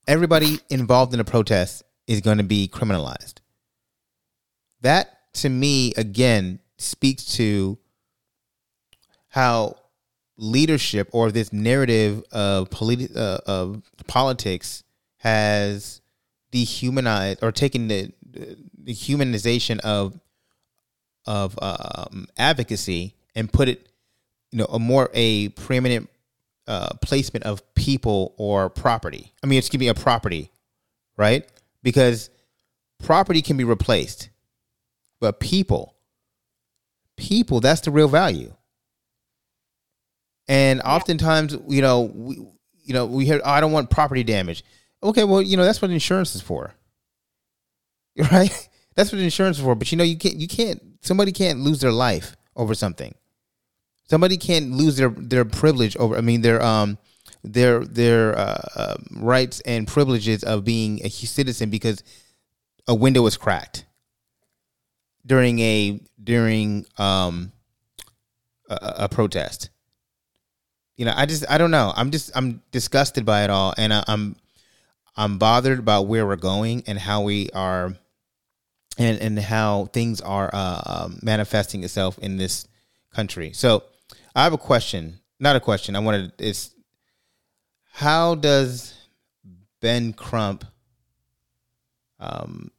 everybody involved in the protest is going to be criminalized. That to me again speaks to how leadership or this narrative of politi- uh, of politics has dehumanized or taking the, the humanization of of um, advocacy and put it, you know, a more a preeminent uh, placement of people or property. I mean, excuse me, a property, right? Because property can be replaced, but people, people, that's the real value. And oftentimes, you know, we, you know, we hear, oh, I don't want property damage. Okay, well, you know, that's what insurance is for, right? That's what insurance is for. But you know, you can't you can't somebody can't lose their life over something. Somebody can't lose their their privilege over. I mean, their um their their uh, uh, rights and privileges of being a citizen because a window was cracked during a during um a, a protest. You know, I just I don't know. I'm just I'm disgusted by it all, and I, I'm I'm bothered about where we're going and how we are and and how things are uh, um, manifesting itself in this country. So, I have a question. Not a question. I wanted it's how does Ben Crump um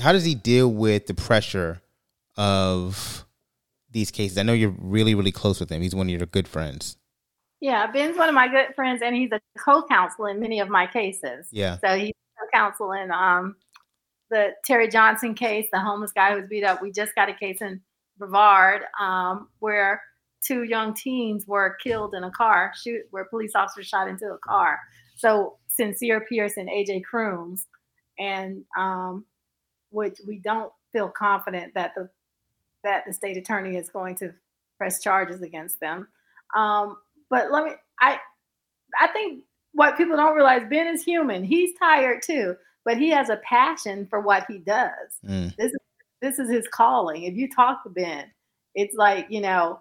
how does he deal with the pressure of these cases? I know you're really really close with him. He's one of your good friends. Yeah, Ben's one of my good friends, and he's a co-counsel in many of my cases. Yeah. So he's co-counsel in um, the Terry Johnson case, the homeless guy who was beat up. We just got a case in Brevard um, where two young teens were killed in a car, shoot, where police officers shot into a car. So Sincere Pierce and AJ Crooms, and um, which we don't feel confident that the that the state attorney is going to press charges against them. Um, but let me, I, I think what people don't realize, Ben is human. He's tired too but he has a passion for what he does. Mm. This is this is his calling. If you talk to Ben, it's like, you know,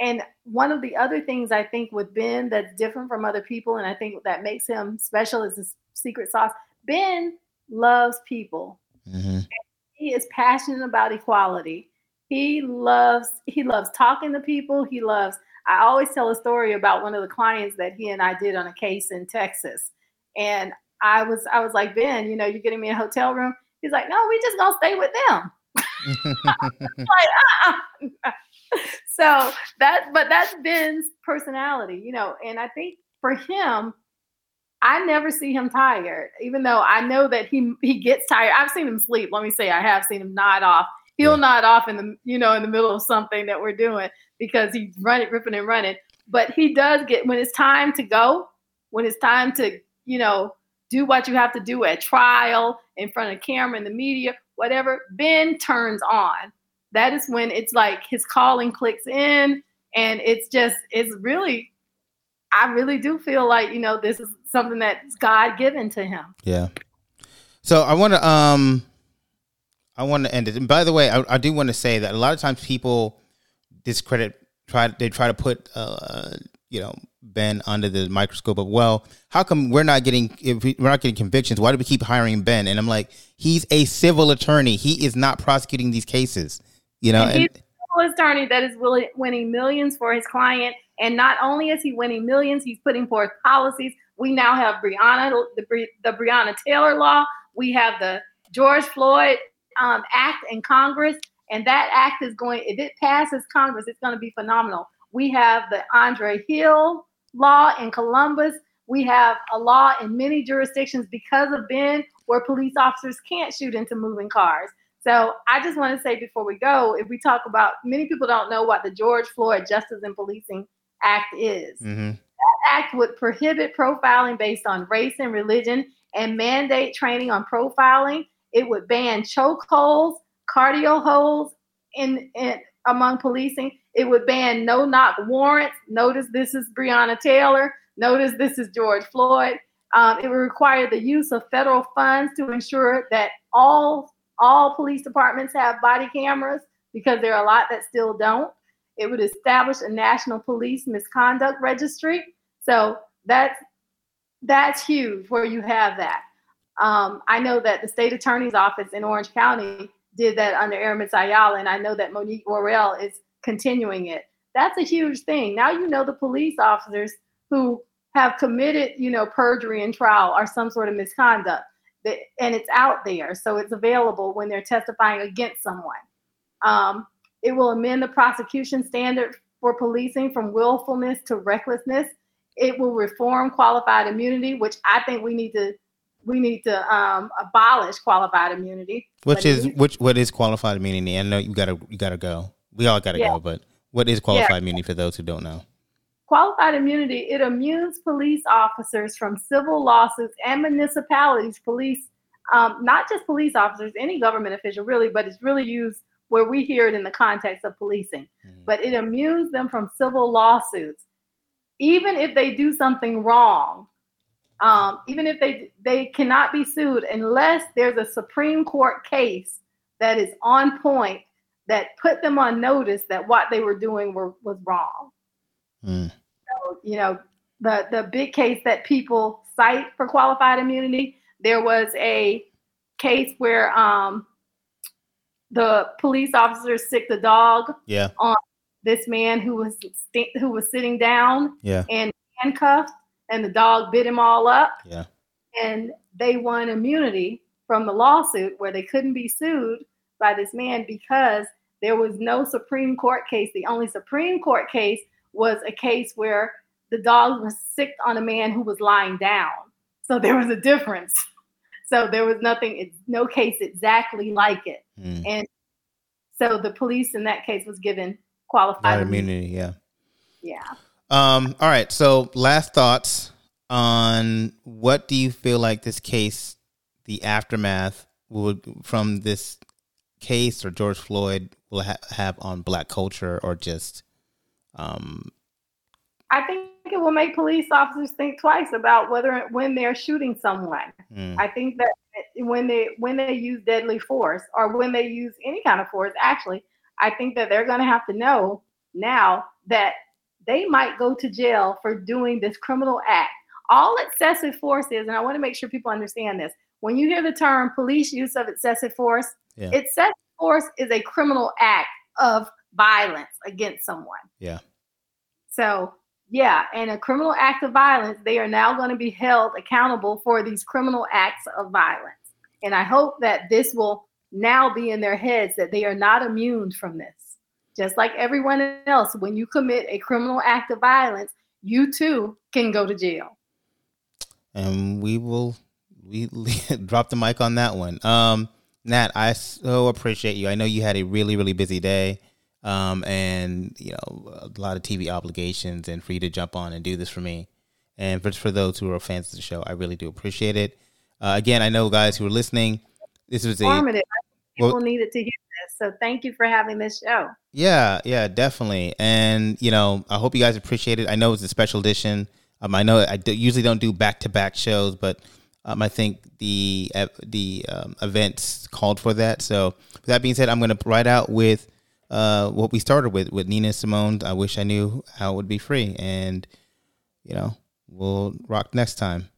and one of the other things I think with Ben that's different from other people, and I think that makes him special is his secret sauce. Ben loves people. Mm-hmm. He is passionate about equality. He loves he loves talking to people. He loves. I always tell a story about one of the clients that he and I did on a case in Texas, and I was I was like, Ben, you know, you're getting me a hotel room. He's like, No, we just gonna stay with them. like, uh-uh. so that but that's Ben's personality, you know, and I think for him, I never see him tired, even though I know that he he gets tired. I've seen him sleep. Let me say, I have seen him nod off. He'll yeah. nod off in the you know in the middle of something that we're doing because he's running, ripping and running. But he does get when it's time to go, when it's time to you know do what you have to do at trial, in front of camera, in the media, whatever, Ben turns on. That is when it's like his calling clicks in, and it's just, it's really, I really do feel like, you know, this is something that's God given to him. Yeah. So I want to, um, I want to end it. And by the way, I, I do want to say that a lot of times people discredit try they try to put uh, you know Ben under the microscope of well, how come we're not getting if we, we're not getting convictions? Why do we keep hiring Ben? And I'm like, he's a civil attorney. He is not prosecuting these cases. You know, And and, he's a civil attorney that is willi- winning millions for his client. And not only is he winning millions, he's putting forth policies. We now have Breonna, the, the Breonna Taylor law. We have the George Floyd um, Act in Congress. And that act is going, if it passes Congress, it's going to be phenomenal. We have the Andre Hill law in Columbus. We have a law in many jurisdictions because of Ben where police officers can't shoot into moving cars. So I just want to say before we go, if we talk about many people don't know what the George Floyd Justice and Policing Act is. Mhm. Act would prohibit profiling based on race and religion and mandate training on profiling. It would ban choke chokeholds, carotid holds in, in among policing. It would ban no knock warrants. Notice this is Breonna Taylor. Notice this is George Floyd. Um, it would require the use of federal funds to ensure that all all police departments have body cameras because there are a lot that still don't. It would establish a national police misconduct registry. So that's that's huge where you have that. Um, I know that the state attorney's office in Orange County did that under Aramis Ayala, and I know that Monique Worrell is continuing it. That's a huge thing. Now you know the police officers who have committed, you know, perjury in trial or some sort of misconduct, and it's out there, so it's available when they're testifying against someone. Um, it will amend the prosecution standard for policing from willfulness to recklessness. It will reform qualified immunity, which I think we need to we need to um, abolish qualified immunity. which But is which what is qualified immunity? I know you gotta you gotta go. We all gotta Yeah. go, but what is qualified immunity for those who don't know? qualified immunity it immunes police officers from civil lawsuits and municipalities police um, not just police officers any government official really but it's really used where we hear it in the context of policing Mhm. but it immunes them from civil lawsuits even if they do something wrong um, even if they they cannot be sued unless there's a supreme court case that is on point that put them on notice that what they were doing were, was wrong. Mm. you know the the big case that people cite for qualified immunity there was a case where um the police officer sicked a dog Yeah, this man who was who was sitting down yeah, and handcuffed and the dog bit him all up yeah. and they won immunity from the lawsuit where they couldn't be sued by this man because there was no Supreme Court case. The only Supreme Court case was a case where the dog was sick on a man who was lying down. So there was a difference. So there was nothing, no case exactly like it. Mm. And so the police in that case was given qualified immunity, yeah. Yeah. Um, all right. So, last thoughts on what do you feel like this case, the aftermath would from this case or George Floyd will ha- have on Black culture or just, um, I think it will make police officers think twice about whether when they're shooting someone. mm, I think that when they when they use deadly force or when they use any kind of force, actually, I think that they're going to have to know now that they might go to jail for doing this criminal act. All excessive force is, and I want to make sure people understand this. When you hear the term police use of excessive force, Yeah. excessive force is a criminal act of violence against someone. Yeah. So yeah, and a criminal act of violence, they are now going to be held accountable for these criminal acts of violence. And I hope that this will now be in their heads that they are not immune from this. Just like everyone else, when you commit a criminal act of violence, you too can go to jail. and we will we drop the mic on that one. Um, Nat, I so appreciate you. I know you had a really really busy day, um, and you know a lot of TV obligations, and for you to jump on and do this for me, and for for those who are fans of the show, I really do appreciate it. Uh, again, I know guys who are listening. This was a. Well- People needed to hear. So thank you for having this show. Yeah, yeah, definitely. And you know, I hope you guys appreciate it. I know it's a special edition. Um, I know I do, usually don't do back to back shows, but Um, I think the the um, events called for that. So, with that being said, I'm going to ride out with uh, what we started with with Nina Simone. I wish I knew how it would be free, and you know, we'll rock next time.